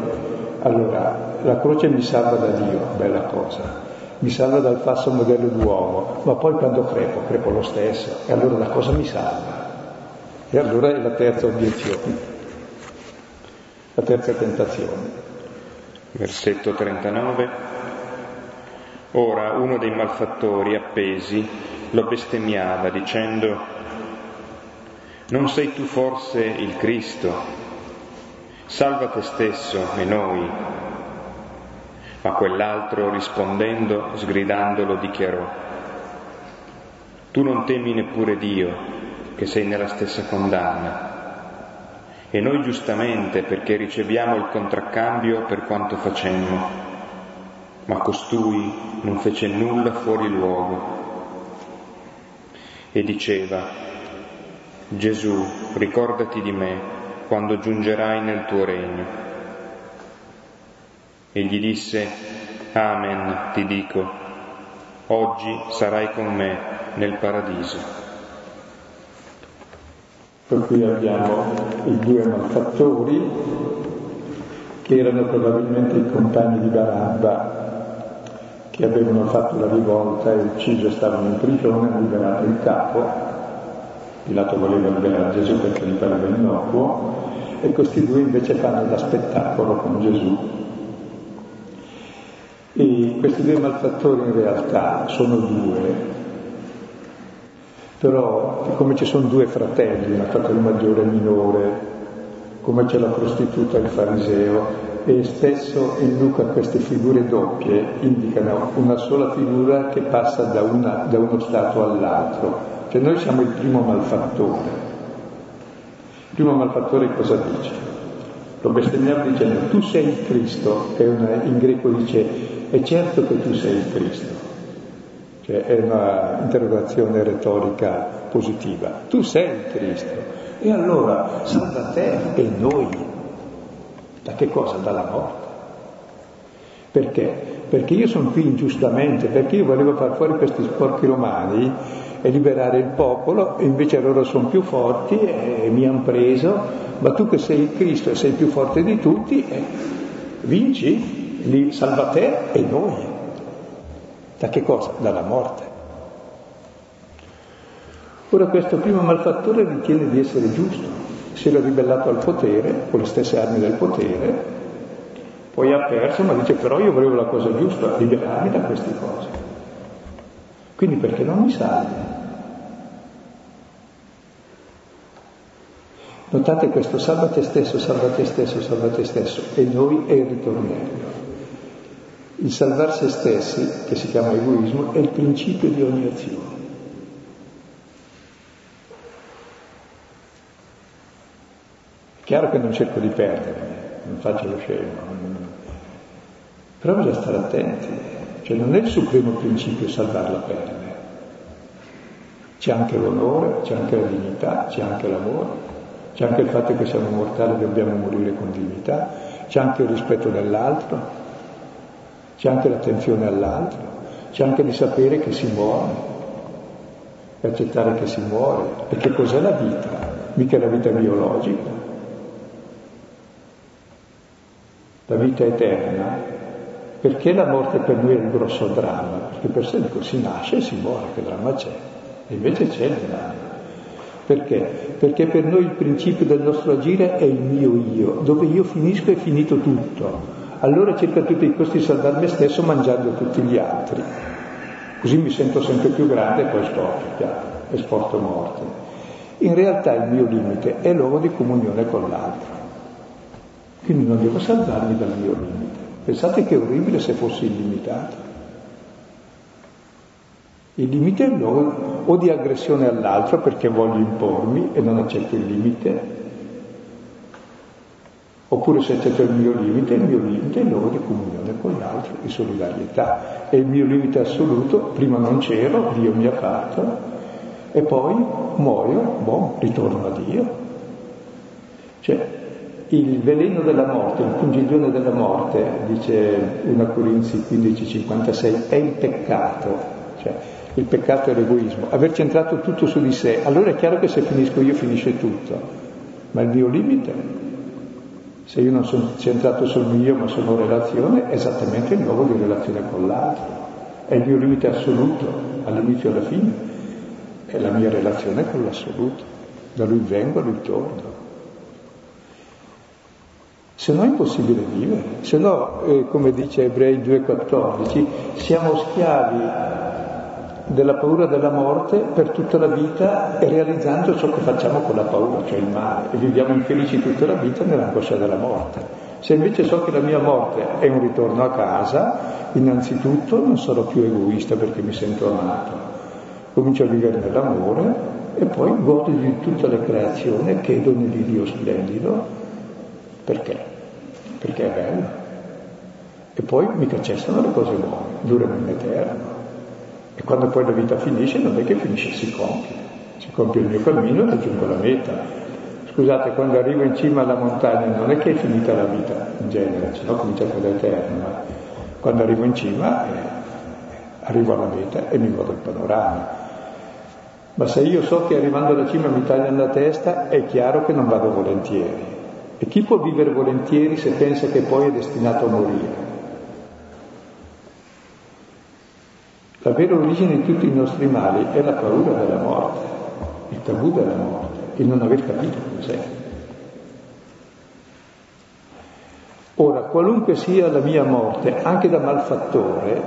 allora la croce mi salva da Dio, bella cosa, mi salva dal falso modello d'uomo, ma poi quando crepo, crepo lo stesso, e allora da cosa mi salva? E allora è la terza obiezione, la terza tentazione. Versetto 39. Ora uno dei malfattori appesi lo bestemmiava dicendo, non sei tu forse il Cristo? Salva te stesso e noi. Ma quell'altro rispondendo, sgridandolo, dichiarò, Tu non temi neppure Dio, che sei nella stessa condanna. E noi giustamente, perché riceviamo il contraccambio per quanto facemmo, ma costui non fece nulla fuori luogo. E diceva, Gesù, ricordati di me quando giungerai nel tuo regno. E gli disse, Amen, ti dico, oggi sarai con me nel paradiso. Cui abbiamo i due malfattori che erano probabilmente i compagni di Barabba che avevano fatto la rivolta e ucciso, stavano in prigione, hanno liberato il capo, Pilato voleva liberare Gesù perché gli pareva innocuo, e questi due invece fanno da spettacolo con Gesù. E questi due malfattori in realtà sono due, però come ci sono due fratelli, un fratello maggiore e minore, come c'è la prostituta e il fariseo, e spesso in Luca queste figure doppie indicano una sola figura che passa da, una, da uno stato all'altro. Cioè noi siamo il primo malfattore. Il primo malfattore cosa dice? Lo bestemmiamo dicendo tu sei il Cristo, che in greco dice è certo che tu sei il Cristo. Cioè è un'interrogazione retorica positiva. Tu sei il Cristo. E allora salva te e noi da che cosa? Dalla morte. Perché? Perché io sono qui ingiustamente, perché io volevo far fuori questi sporchi romani e liberare il popolo, e invece loro sono più forti e mi hanno preso, ma tu che sei il Cristo e sei più forte di tutti, eh, vinci, li salva te e noi. Da che cosa? Dalla morte. Ora questo primo malfattore ritiene di essere giusto, si era ribellato al potere, con le stesse armi del potere, poi ha perso, ma dice però io volevo la cosa giusta, liberarmi da queste cose. Quindi perché non mi salvi? Notate questo, salva te stesso, salva te stesso, salva te stesso, e noi è il ritornello. Il salvar se stessi, che si chiama egoismo, è il principio di ogni azione. Chiaro che non cerco di perdermi, non faccio lo scemo, però bisogna stare attenti, cioè non è il supremo principio salvare la pelle, c'è anche l'onore, c'è anche la dignità, c'è anche l'amore, c'è anche il fatto che siamo mortali e dobbiamo morire con dignità, c'è anche il rispetto dell'altro, c'è anche l'attenzione all'altro, c'è anche di sapere che si muore, e accettare che si muore, e che cos'è la vita? Mica la vita biologica, la vita eterna, perché la morte per noi è il grosso dramma? Perché per sé dico si nasce e si muore, che dramma c'è? E invece c'è il dramma. Perché? Perché per noi il principio del nostro agire è il mio io, dove io finisco è finito tutto. Allora cerco a tutti i costi di salvare me stesso mangiando tutti gli altri. Così mi sento sempre più grande e poi chiaro, e sporto morte. In realtà il mio limite è l'uomo di comunione con l'altro. Quindi non devo salvarmi dal mio limite. Pensate che orribile se fossi illimitato. Il limite è l'uomo o di aggressione all'altro perché voglio impormi e non accetto il limite, oppure se accetto il mio limite, il mio limite è l'uomo di comunione con l'altro, di solidarietà. E il mio limite assoluto, prima non c'ero, Dio mi ha fatto, e poi muoio, boh, ritorno a Dio. Cioè, il veleno della morte, il pungiglione della morte, dice una Corinzi 15,56, è il peccato, cioè il peccato è l'egoismo, aver centrato tutto su di sé. Allora è chiaro che se finisco io finisce tutto, ma il mio limite, se io non sono centrato sul mio ma sono relazione, è esattamente il luogo di relazione con l'altro, è il mio limite assoluto, all'inizio e alla fine, è la mia relazione con l'assoluto, da lui vengo, a lui torno. Se no è impossibile vivere, se no, eh, come dice Ebrei 2,14, siamo schiavi della paura della morte per tutta la vita e realizzando ciò che facciamo con la paura, cioè il male, e viviamo infelici tutta la vita nell'angoscia della morte. Se invece so che la mia morte è un ritorno a casa, innanzitutto non sarò più egoista perché mi sento amato, comincio a vivere nell'amore e poi godo di tutte le creazioni che do nell'Iddio splendido, perché? perché è bello. E poi mica cessano le cose buone, durano in eterno. E quando poi la vita finisce non è che finisce, si compie. Si compie il mio cammino e raggiungo la meta. Scusate, quando arrivo in cima alla montagna non è che è finita la vita in genere, se no comincia quella eterna, ma quando arrivo in cima eh, arrivo alla meta e mi godo il panorama. Ma se io so che arrivando alla cima mi tagliano la testa, è chiaro che non vado volentieri E chi può vivere volentieri se pensa che poi è destinato a morire? La vera origine di tutti i nostri mali è la paura della morte, il tabù della morte, il non aver capito cos'è. Ora, qualunque sia la mia morte, anche da malfattore,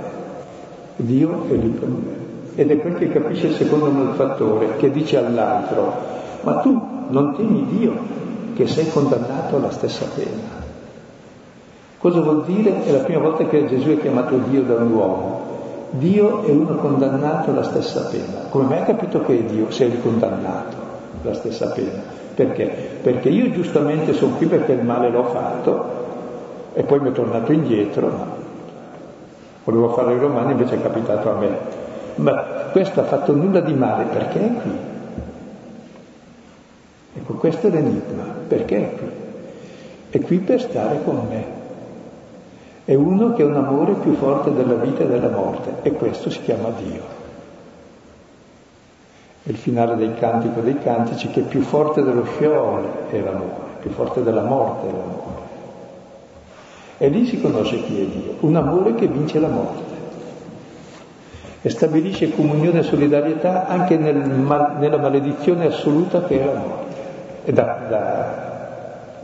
Dio è lì per me. Ed è quel che capisce il secondo malfattore, che dice all'altro, ma tu non temi Dio, che sei condannato alla stessa pena. Cosa vuol dire? È la prima volta che Gesù è chiamato Dio da un uomo. Dio è uno condannato alla stessa pena. Come mai hai capito che è Dio? Sei condannato alla stessa pena. Perché? Perché io giustamente sono qui perché il male l'ho fatto e poi mi è tornato indietro, ma volevo fare i romani, invece è capitato a me. Ma questo ha fatto nulla di male, perché è qui? Ecco, questo è l'enigma, perché è qui? È qui per stare con me. È uno che ha un amore più forte della vita e della morte, e questo si chiama Dio. È il finale del cantico dei cantici che più forte dello sciole è l'amore, più forte della morte è l'amore. E lì si conosce chi è Dio, un amore che vince la morte e stabilisce comunione e solidarietà anche nel nella maledizione assoluta che è la morte. E da, da,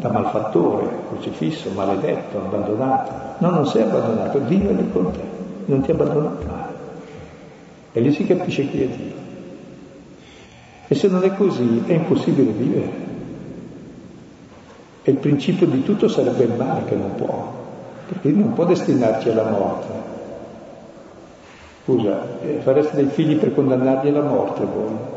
da, malfattore, crocifisso, maledetto, abbandonato. No, non sei abbandonato, Dio è lì con te, non ti abbandona mai. E lì si capisce chi è Dio. E se non è così è impossibile vivere. E il principio di tutto sarebbe il male che non può perché non può destinarci alla morte. Scusa, eh, fareste dei figli per condannarli alla morte voi.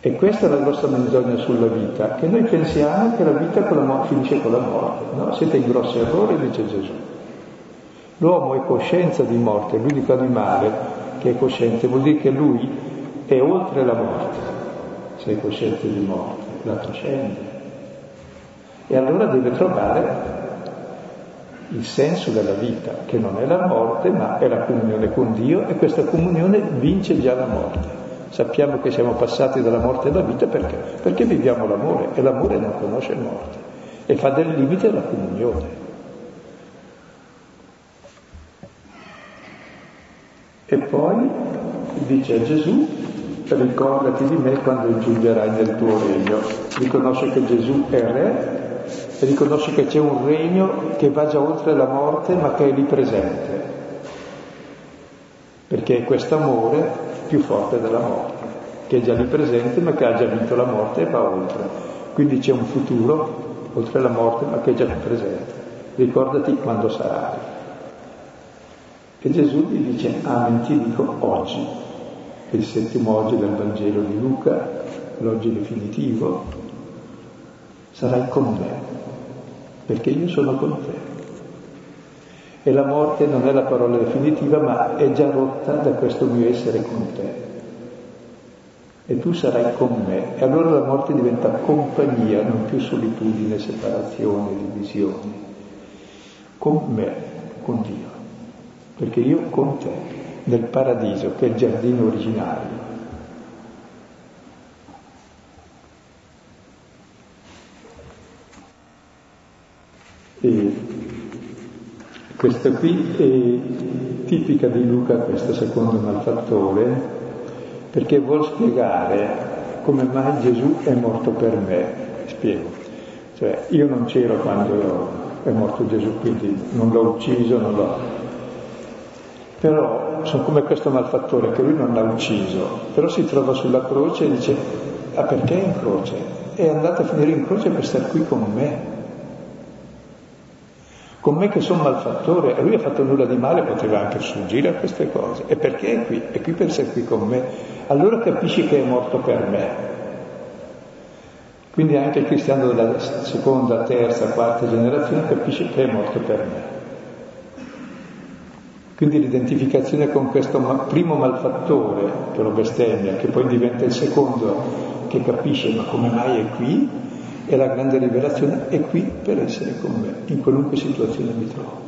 E questa è la grossa menzogna sulla vita, che noi pensiamo che la vita con la morte, finisce con la morte. No, siete in grosso errore, dice Gesù. L'uomo è coscienza di morte, l'unico animale che è cosciente, vuol dire che lui è oltre la morte, se è cosciente di morte, la trascende. E allora deve trovare il senso della vita, che non è la morte, ma è la comunione con Dio e questa comunione vince già la morte. Sappiamo che siamo passati dalla morte alla vita perché? Perché viviamo l'amore e l'amore non conosce morte e fa del limite la comunione. E poi dice a Gesù, ricordati di me quando giungerai nel tuo regno. Riconosce che Gesù è re e riconosce che c'è un regno che va già oltre la morte ma che è lì presente, perché è questo amore più forte della morte, che è già lì presente ma che ha già vinto la morte e va oltre. Quindi c'è un futuro oltre la morte ma che è già più presente. Ricordati quando sarai. E Gesù gli dice, amen ti dico oggi, è il settimo oggi del Vangelo di Luca, l'oggi definitivo, sarai con me perché io sono con te. E la morte non è la parola definitiva, ma è già rotta da questo mio essere con te. E tu sarai con me. E allora la morte diventa compagnia, non più solitudine, separazione, divisione. Con me, con Dio. Perché io con te, nel paradiso, che è il giardino originario, E questa qui è tipica di Luca, questo secondo malfattore, perché vuol spiegare come mai Gesù è morto per me. Spiego. Cioè, io non c'ero quando è morto Gesù, quindi non l'ho ucciso, non l'ho... Però sono come questo malfattore che lui non l'ha ucciso, però si trova sulla croce e dice, ah perché in croce? È andato a finire in croce per stare qui con me con me che sono malfattore e lui ha fatto nulla di male, poteva anche sfuggire a queste cose. E perché è qui? È qui per essere qui con me. Allora capisci che è morto per me. Quindi anche il cristiano della seconda, terza, quarta generazione capisce che è morto per me. Quindi l'identificazione con questo primo malfattore che lo bestemmia, che poi diventa il secondo che capisce ma come mai è qui, e la grande rivelazione è qui per essere con me, in qualunque situazione mi trovo.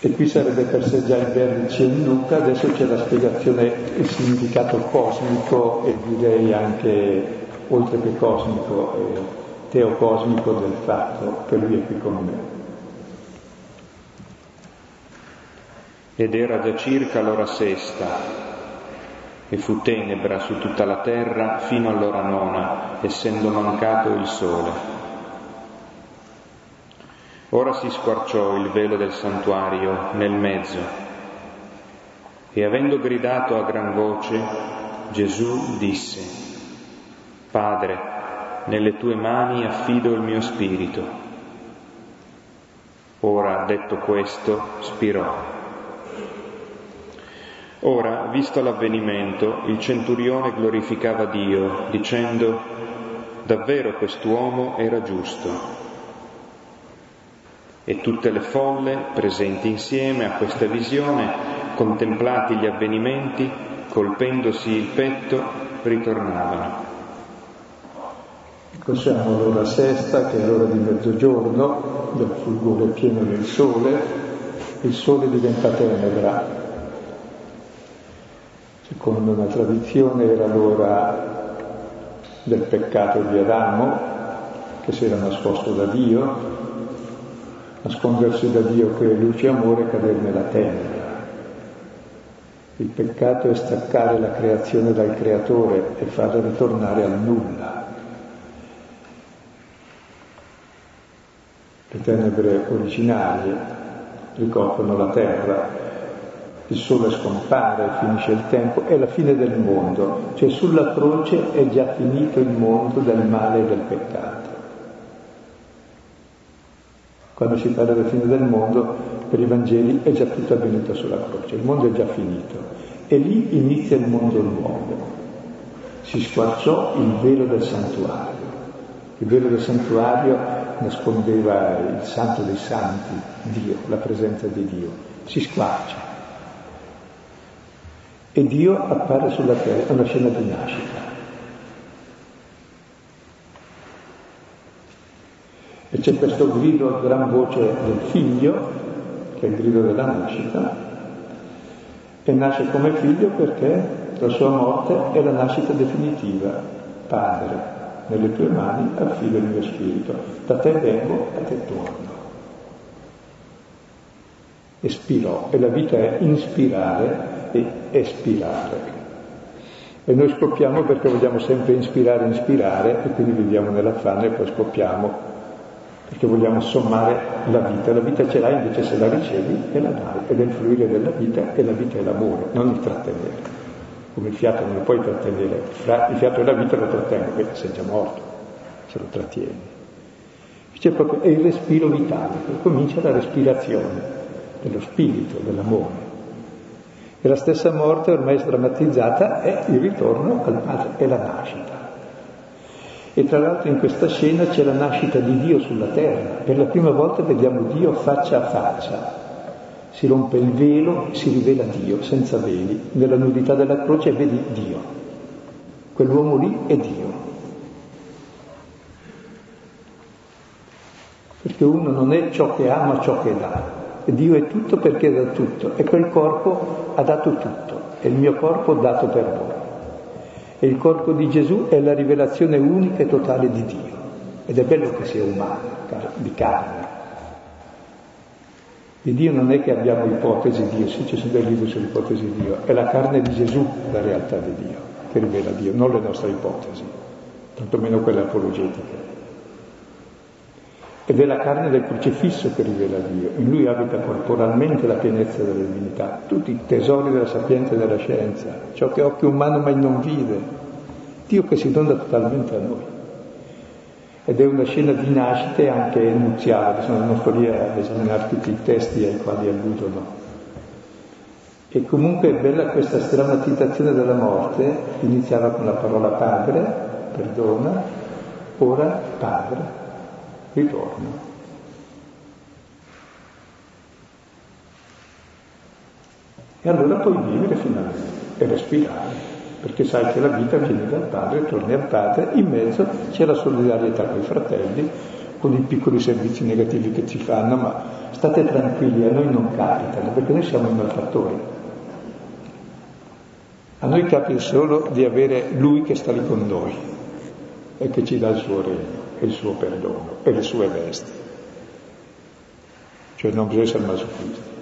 E qui sarebbe per sé già il vertice in Luca, adesso c'è la spiegazione, il significato cosmico e direi anche, oltre che cosmico, eh, teocosmico del fatto, che lui è qui con me. Ed era già circa l'ora sesta, e fu tenebra su tutta la terra fino all'ora nona, essendo mancato il sole. Ora si squarciò il velo del santuario nel mezzo e avendo gridato a gran voce, Gesù disse, Padre, nelle tue mani affido il mio spirito. Ora, detto questo, spirò. Ora, visto l'avvenimento, il centurione glorificava Dio, dicendo, davvero quest'uomo era giusto e tutte le folle, presenti insieme a questa visione, contemplati gli avvenimenti, colpendosi il petto, ritornavano. Siamo l'ora sesta, che è l'ora di mezzogiorno, del fulgore pieno del sole, il sole diventa tenebra. Secondo una tradizione era l'ora del peccato di Adamo, che si era nascosto da Dio, nascondersi da Dio che è luce e amore e cadere nella tenebra. Il peccato è staccare la creazione dal creatore e farla ritornare al nulla. Le tenebre originarie ricoprono la terra, il sole scompare, finisce il tempo, è la fine del mondo, cioè sulla croce è già finito il mondo del male e del peccato. Quando si parla della fine del mondo, per i Vangeli è già tutto avvenuto sulla croce, il mondo è già finito. E lì inizia il mondo nuovo. Si squarciò il velo del santuario. Il velo del santuario nascondeva il santo dei santi, Dio, la presenza di Dio. Si squarcia. E Dio appare sulla terra, è una scena di nascita. E c'è questo grido a gran voce del figlio, che è il grido della nascita, e nasce come figlio perché la sua morte è la nascita definitiva. Padre, nelle tue mani affido il mio spirito, da te vengo, a te torno. Espirò, e la vita è inspirare e espirare. E noi scoppiamo perché vogliamo sempre ispirare, ispirare, e quindi viviamo nell'affanno e poi scoppiamo perché vogliamo sommare la vita. La vita ce l'hai invece se la ricevi e la dai, ed è il fluire della vita e la vita è l'amore, non il trattenere. Come il fiato non lo puoi trattenere, il fiato e la vita lo trattengo, perché sei già morto, se lo trattieni. C'è proprio, è il respiro vitale, comincia la respirazione dello spirito, dell'amore. E la stessa morte ormai sdrammatizzata è il ritorno al Padre, è la nascita. E tra l'altro in questa scena c'è la nascita di Dio sulla terra. Per la prima volta vediamo Dio faccia a faccia. Si rompe il velo, si rivela Dio senza veli. Nella nudità della croce vedi Dio. Quell'uomo lì è Dio. Perché uno non è ciò che ha ma ciò che dà. Dio è tutto perché dà tutto. E quel corpo ha dato tutto. È il mio corpo dato per voi. E il corpo di Gesù è la rivelazione unica e totale di Dio. Ed è bello che sia umano, di carne. Di Dio non è che abbiamo ipotesi di Dio, sì ci sono dei libri sull'ipotesi di Dio, è la carne di Gesù la realtà di Dio, che rivela Dio, non le nostre ipotesi, tantomeno quelle apologetiche. Ed è la carne del crocifisso che rivela Dio. In lui abita corporalmente la pienezza della divinità, tutti i tesori della sapienza e della scienza, ciò che occhio umano mai non vide. Dio che si dona totalmente a noi. Ed è una scena di nascite anche nuziale, non sto lì a esaminare tutti i testi ai quali alludono. E comunque è bella questa strammatizzazione della morte, iniziava con la parola padre, perdona, ora padre ritorno. E allora puoi vivere finalmente e respirare, perché sai che la vita viene dal Padre, torni al Padre, in mezzo c'è la solidarietà con i fratelli, con i piccoli servizi negativi che ci fanno, ma state tranquilli, a noi non capitano, perché noi siamo i malfattori. A noi capita solo di avere Lui che sta lì con noi e che ci dà il suo regno, e il suo perdono e le sue vesti. Cioè non bisogna essere masochisti.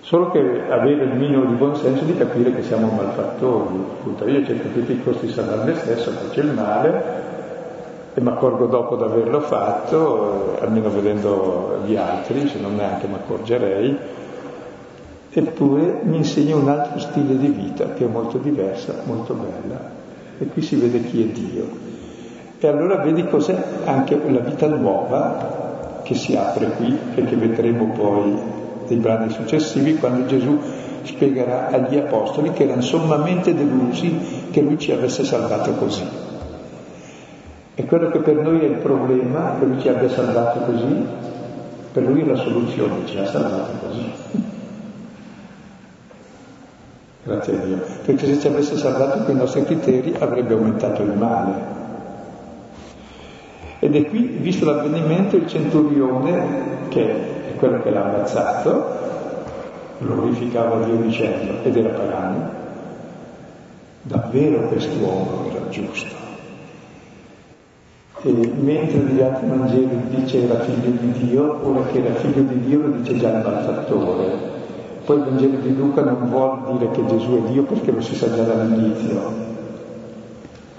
Solo che avere il minimo di buon senso di capire che siamo malfattori. Io cerco tutti i costi di salvare me stesso, faccio il male, e mi accorgo dopo di averlo fatto, eh, almeno vedendo gli altri, se non neanche mi accorgerei, eppure mi insegna un altro stile di vita che è molto diversa, molto bella. E qui si vede chi è Dio. E allora vedi cos'è anche la vita nuova che si apre qui e che vedremo poi nei brani successivi quando Gesù spiegherà agli apostoli che erano sommamente delusi che lui ci avesse salvato così. E quello che per noi è il problema, che lui ci abbia salvato così, per lui è la soluzione, ci ha salvato così. Grazie a Dio. Perché se ci avesse salvato con i nostri criteri avrebbe aumentato il male. Ed è qui, visto l'avvenimento, il centurione, che è quello che l'ha ammazzato, glorificava Dio dicendo, ed era pagano, davvero quest'uomo era giusto e mentre negli altri Vangeli dice era figlio di Dio, ora che era figlio di Dio lo dice già il malfattore. Poi il Vangelo di Luca non vuol dire che Gesù è Dio perché lo si sa già dall'inizio.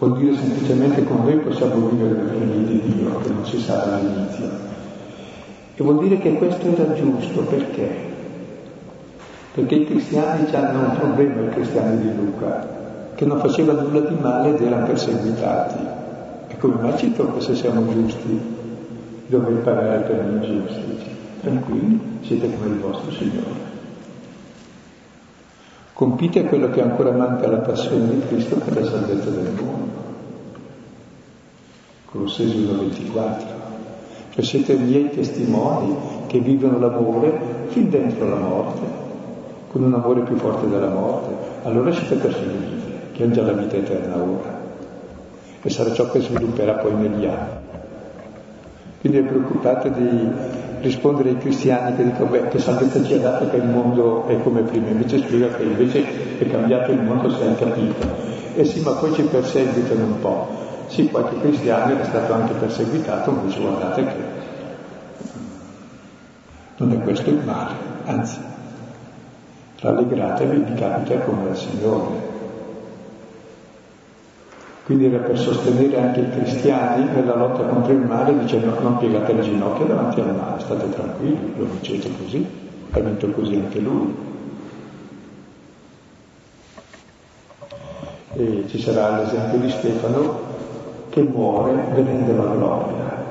Vuol dire semplicemente che noi possiamo vivere per figli di Dio, che non si sa dall'inizio. E vuol dire che questo era giusto, perché? Perché i cristiani hanno un problema, i cristiani di Luca, che non facevano nulla di male ed erano perseguitati. E come mai ci tocca se siamo giusti dover pagare per gli ingiusti? Tranquilli, siete come il vostro Signore. Compite quello che ancora manca alla passione di Cristo per la salvezza del mondo. Colossesi 1,24. Cioè siete miei testimoni che vivono l'amore fin dentro la morte, con un amore più forte della morte. Allora siete persone che hanno già la vita eterna ora che sarà ciò che svilupperà poi negli anni. Quindi vi preoccupate di rispondere ai cristiani che dicono beh che salvezza ci ha dato che il mondo è come prima, invece spiega che invece è cambiato il mondo se hai capito. E sì, ma poi ci perseguitano un po'. Sì, qualche cristiano è stato anche perseguitato, invece guardate che non è questo il male, anzi, rallegratevi, vi capita come al Signore. Quindi era per sostenere anche i cristiani nella lotta contro il male dicendo non piegate le ginocchia davanti al male, state tranquilli, lo dicete così, ha vinto così anche lui. E ci sarà l'esempio di Stefano che muore venendo la gloria.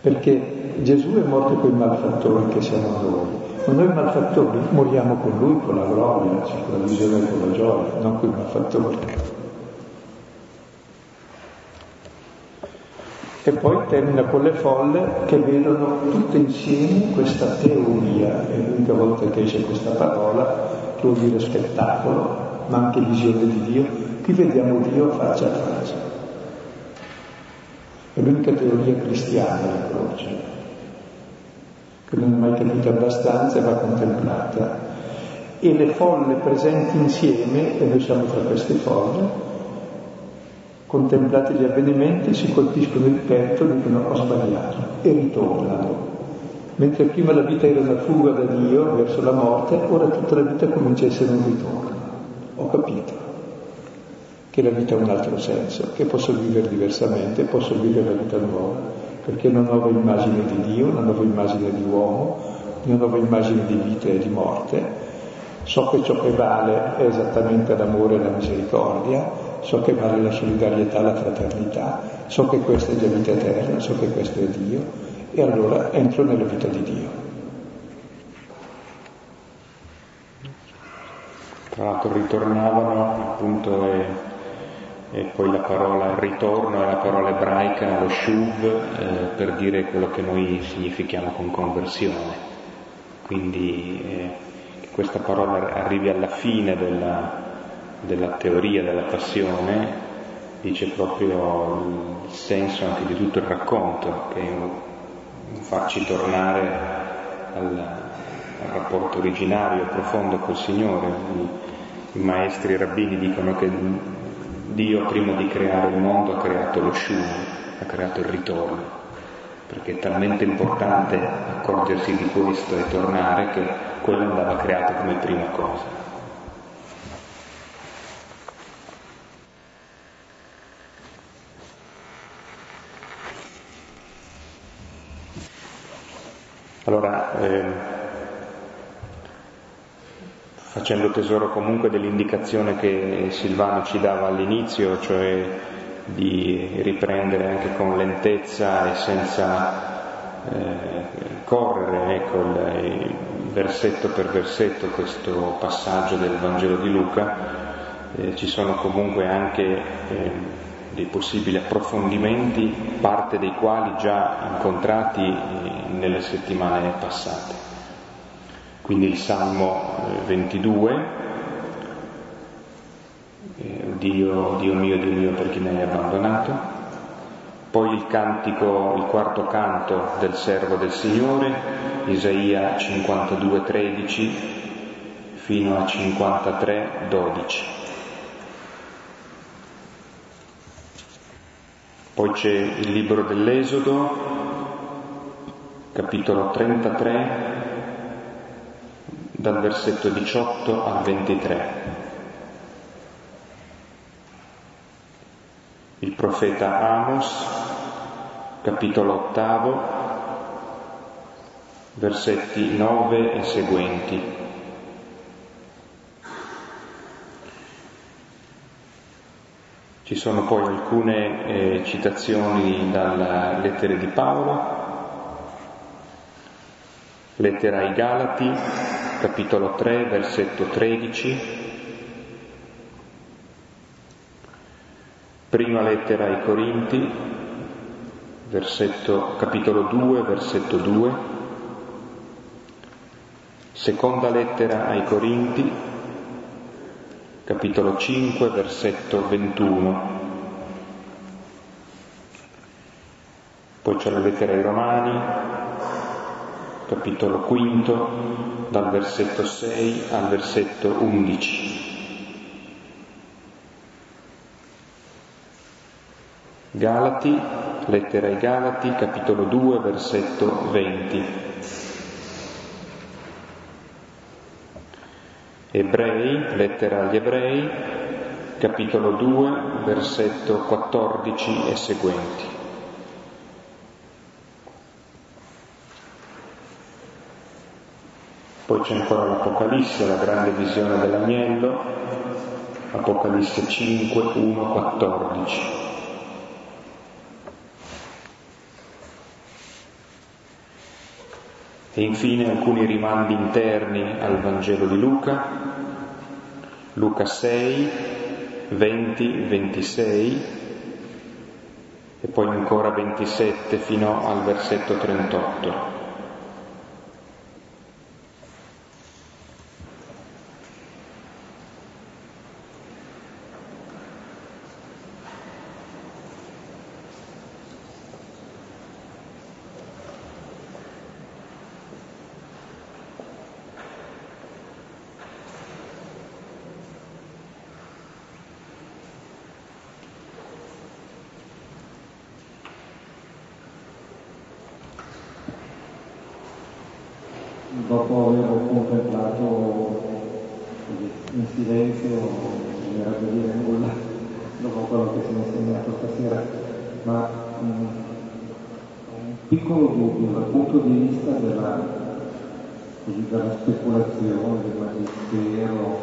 Perché Gesù è morto con i malfattori che siamo noi, ma noi malfattori moriamo con lui, con la gloria, con la visione e con la gioia, non con i malfattori. E poi termina con le folle che vedono tutte insieme questa teoria, è l'unica volta che esce questa parola, che vuol dire spettacolo, ma anche visione di Dio. Qui vediamo Dio faccia a faccia. È l'unica teoria cristiana la croce, che non è mai capita abbastanza e va contemplata. E le folle presenti insieme, e noi siamo tra queste folle, contemplati gli avvenimenti, si colpiscono il petto dicono ho sbagliato e ritornano. Mentre prima la vita era una fuga da Dio verso la morte, ora tutta la vita comincia a essere un ritorno. Ho capito che la vita ha un altro senso, che posso vivere diversamente, posso vivere la vita nuova, perché ho una nuova immagine di Dio, una nuova immagine di uomo, una nuova immagine di vita e di morte. So che ciò che vale è esattamente l'amore e la misericordia, so che vale la solidarietà, la fraternità, so che questa è la vita eterna, so che questo è Dio e allora entro nella vita di Dio. Tra l'altro ritornavano appunto e, e poi la parola ritorno è la parola ebraica, lo shuv, eh, per dire quello che noi significhiamo con conversione. Quindi eh, che questa parola arrivi alla fine della, della teoria della passione dice proprio il senso anche di tutto il racconto, che farci tornare al, al, rapporto originario, profondo col Signore. I, I maestri rabbini dicono che Dio prima di creare il mondo ha creato lo shun, ha creato il ritorno perché è talmente importante accorgersi di questo e tornare che quello andava creato come prima cosa. Allora, eh, facendo tesoro comunque dell'indicazione che Silvano ci dava all'inizio, cioè di riprendere anche con lentezza e senza eh, correre, ecco, il, versetto per versetto questo passaggio del Vangelo di Luca, eh, ci sono comunque anche eh, dei possibili approfondimenti, parte dei quali già incontrati eh, nelle settimane passate. Quindi il Salmo 22, Dio, Dio mio, Dio mio, per chi mi hai abbandonato. Poi il cantico, il quarto canto del servo del Signore, Isaia 52, 13 fino a 53, 12. Poi c'è il libro dell'Esodo, capitolo 33, dal versetto 18 al 23. il profeta Amos, capitolo ottavo, versetti 9 e seguenti. Ci sono poi alcune eh, citazioni dalle lettere di Paolo, lettera ai Galati, capitolo 3, versetto 13, Prima lettera ai Corinti, versetto, capitolo 2, versetto 2. Seconda lettera ai Corinti, capitolo 5, versetto 21. Poi c'è la lettera ai Romani, capitolo 5, dal versetto 6 al versetto 11. Galati, lettera ai Galati, capitolo 2, versetto 20. Ebrei, lettera agli Ebrei, capitolo 2, versetto 14 e seguenti. Poi c'è ancora l'Apocalisse, la grande visione dell'agnello, Apocalisse 5, 1, 14. E infine alcuni rimandi interni al Vangelo di Luca, Luca 6, 20, 26 e poi ancora 27 fino al versetto 38. dopo averlo contemplato in silenzio, non era da dire nulla dopo quello che si è insegnato stasera, ma um, un piccolo dubbio dal punto di vista della, così, della speculazione, del magistero,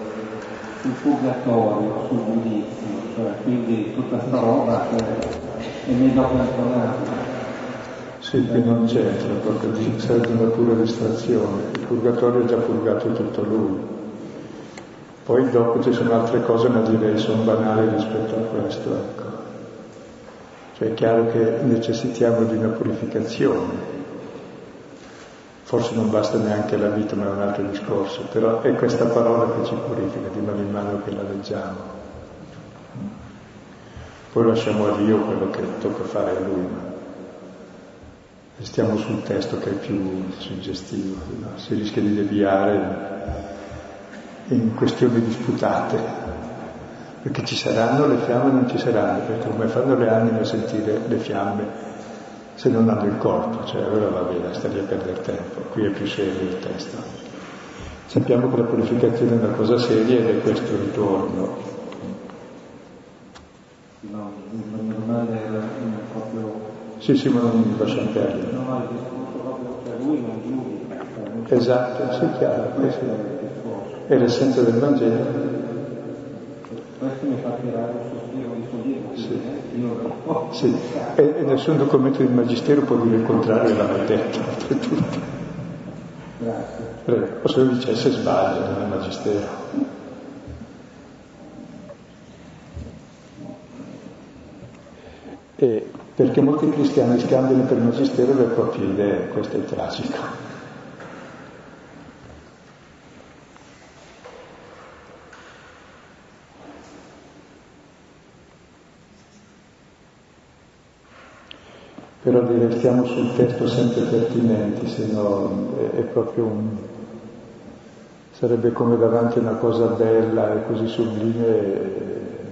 sul purgatorio, sul giudizio, cioè quindi tutta questa roba che è meglio cancellata sì, che non c'entra, proprio sarebbe una pura distrazione. Il purgatorio è già purgato tutto lui. Poi dopo ci sono altre cose, ma direi sono banali rispetto a questo. Ecco. Cioè è chiaro che necessitiamo di una purificazione. Forse non basta neanche la vita, ma è un altro discorso. Però è questa parola che ci purifica di mano in mano che la leggiamo. Poi lasciamo a Dio quello che tocca fare a Lui, ma restiamo sul testo che è più suggestivo, no? si rischia di deviare in questioni disputate, perché ci saranno le fiamme o non ci saranno, perché come fanno le anime a sentire le fiamme se non hanno il corpo, cioè allora va bene, sta lì a perdere tempo, qui è più serio il testo. Sappiamo che la purificazione è una cosa seria ed è questo il ritorno. No, normale era proprio... Sì, sì, ma non lasciamo perdere. No, il discorso proprio che lui non giudica. Esatto, sì, chiaro, questo è l'essenza del Vangelo. Questo mi fa tirare un sospiro di. Sì. Sì, e, e nessun documento di magistero può dire il contrario, l'hanno detto, oltretutto. Prego, o se lo dicesse sbaglia, non è magistero. E perché molti cristiani scambiano per magistero le proprie idee, questo è tragico. Però dire stiamo sul testo sempre pertinenti, se no è, è proprio un... sarebbe come davanti a una cosa bella e così sublime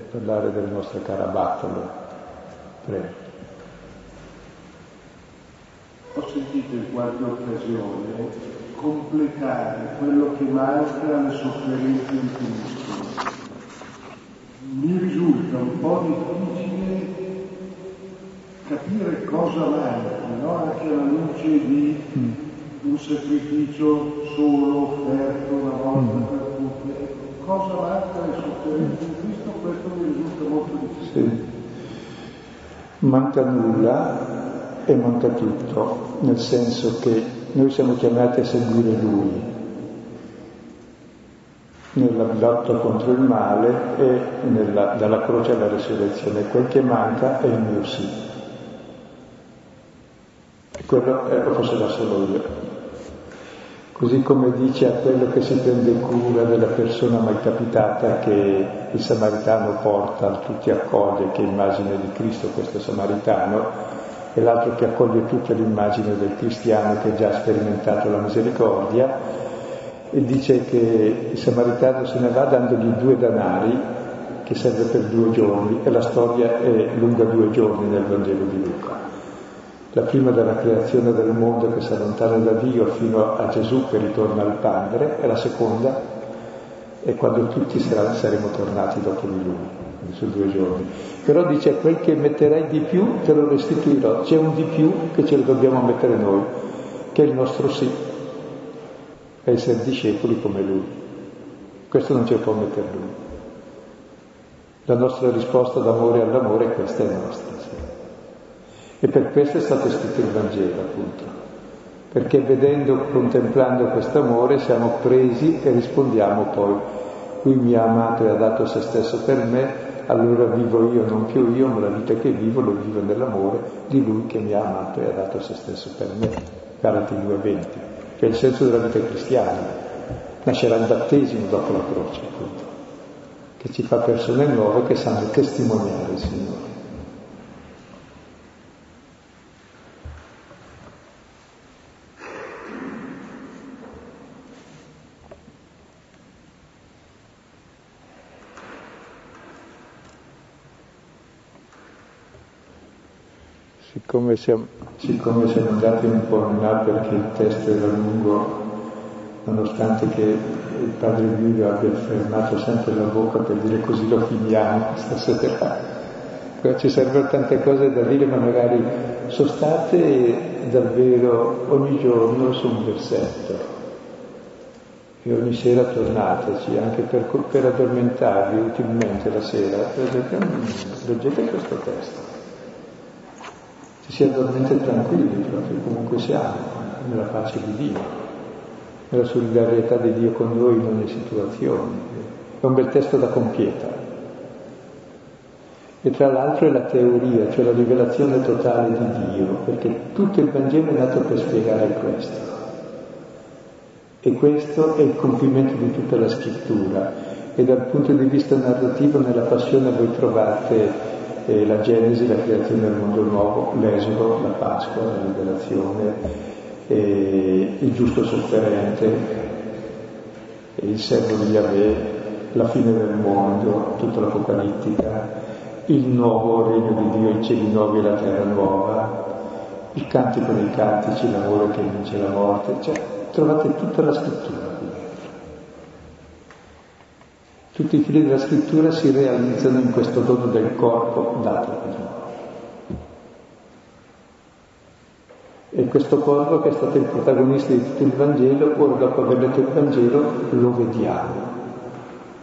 parlare delle nostre carabattole. Prego. Ho sentito in qualche occasione completare quello che manca alle sofferenze di Cristo. Mi risulta un po' difficile capire cosa manca, no? anche alla luce di un sacrificio solo offerto una volta per tutte. Cosa manca alle sofferenze di Cristo? Questo mi risulta molto difficile. Sì. Manca nulla e manca tutto, nel senso che noi siamo chiamati a seguire Lui nella lotta contro il male e nella, dalla croce alla resurrezione. Quel che manca è il mio sì quello eh, lo faceva solo io. Così come dice a quello che si prende cura della persona mai capitata che il samaritano porta, tutti accoglie, che è immagine di Cristo questo samaritano, e l'altro che accoglie tutta l'immagine del cristiano che ha già sperimentato la misericordia, e dice che il samaritano se ne va dandogli due danari che serve per due giorni e la storia è lunga due giorni nel Vangelo di Luca la prima della creazione del mondo che si allontana da Dio fino a Gesù che ritorna al Padre, e la seconda è quando tutti saremo tornati dopo di Lui, su due giorni. Però dice quel che metterai di più te lo restituirò, c'è un di più che ce lo dobbiamo mettere noi, che è il nostro sì, essere discepoli come Lui. Questo non ce lo può mettere Lui. La nostra risposta d'amore all'amore questa è nostra. E per questo è stato scritto il Vangelo, appunto, perché vedendo, contemplando questo amore, siamo presi e rispondiamo poi, lui mi ha amato e ha dato se stesso per me, allora vivo io, non più io, ma la vita che vivo lo vivo nell'amore di lui che mi ha amato e ha dato se stesso per me. Galati 2.20, che è il senso della vita cristiana. Nascerà il battesimo dopo la croce, appunto, che ci fa persone nuove che sanno testimoniare il Signore. Siccome siamo, siccome siamo andati un po' in là perché il testo era lungo, nonostante che il padre Giulio abbia fermato sempre la bocca per dire così lo finiamo stasera. Ci servono tante cose da dire, ma magari sostate davvero ogni giorno su un versetto. E ogni sera tornateci, anche per, per addormentarvi utilmente la sera, leggete questo testo ci si addormenta tranquilli proprio comunque siamo, nella pace di Dio, nella solidarietà di Dio con noi in ogni situazione. È un bel testo da compieta. E tra l'altro è la teoria, cioè la rivelazione totale di Dio, perché tutto il Vangelo è nato per spiegare questo. E questo è il compimento di tutta la scrittura. E dal punto di vista narrativo nella passione voi trovate eh, la Genesi, la creazione del mondo nuovo, l'Esodo, la Pasqua, la liberazione, eh, il giusto sofferente, il servo di Yahweh, la fine del mondo, tutta l'Apocalittica, il nuovo regno di Dio, i cieli nuovi e la terra nuova, il cantico dei cantici, l'amore che vince la morte, cioè trovate tutta la scrittura qui Tutti i fili della scrittura si realizzano in questo dono del corpo dato per noi. E questo corpo che è stato il protagonista di tutto il Vangelo, ora dopo aver letto il Vangelo lo vediamo,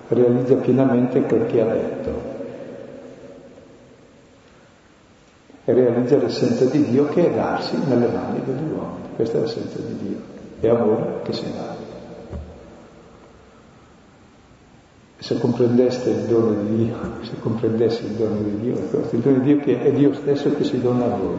realizza pienamente quel che ha detto. E realizza l'essenza di Dio che è darsi nelle mani degli uomini. Questa è l'essenza di Dio. È amore che si dà. Se comprendeste il dono di Dio, se comprendesse il dono di Dio, il dono di Dio che è Dio stesso che si dona a voi.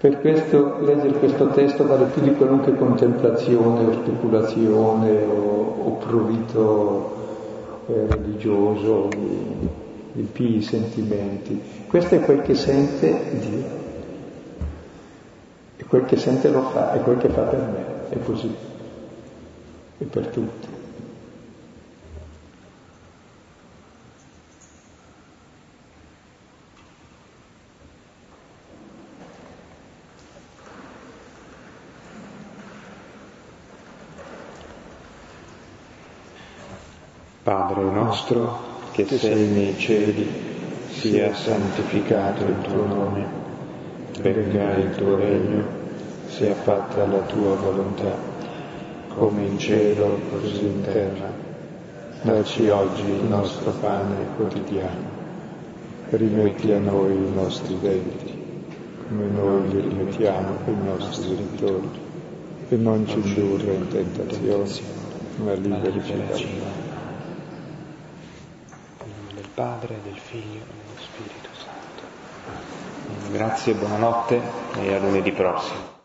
Per questo leggere questo testo vale più di qualunque contemplazione o speculazione o, o prurito eh, religioso di, di pii sentimenti. Questo è quel che sente Dio. E quel che sente lo fa, è quel che fa per me, è così e per tutti. Padre nostro che sei nei cieli, sia santificato il tuo nome, venga il tuo regno, sia fatta la tua volontà come in cielo così in terra. Dacci oggi il nostro pane quotidiano. Rimetti a noi i nostri debiti, come noi li rimettiamo ai nostri debitori, e non ci indurre in tentazione, ma liberici dal male. Nel nome del Padre, del Figlio e dello Spirito Santo. Grazie, buonanotte e a lunedì prossimo.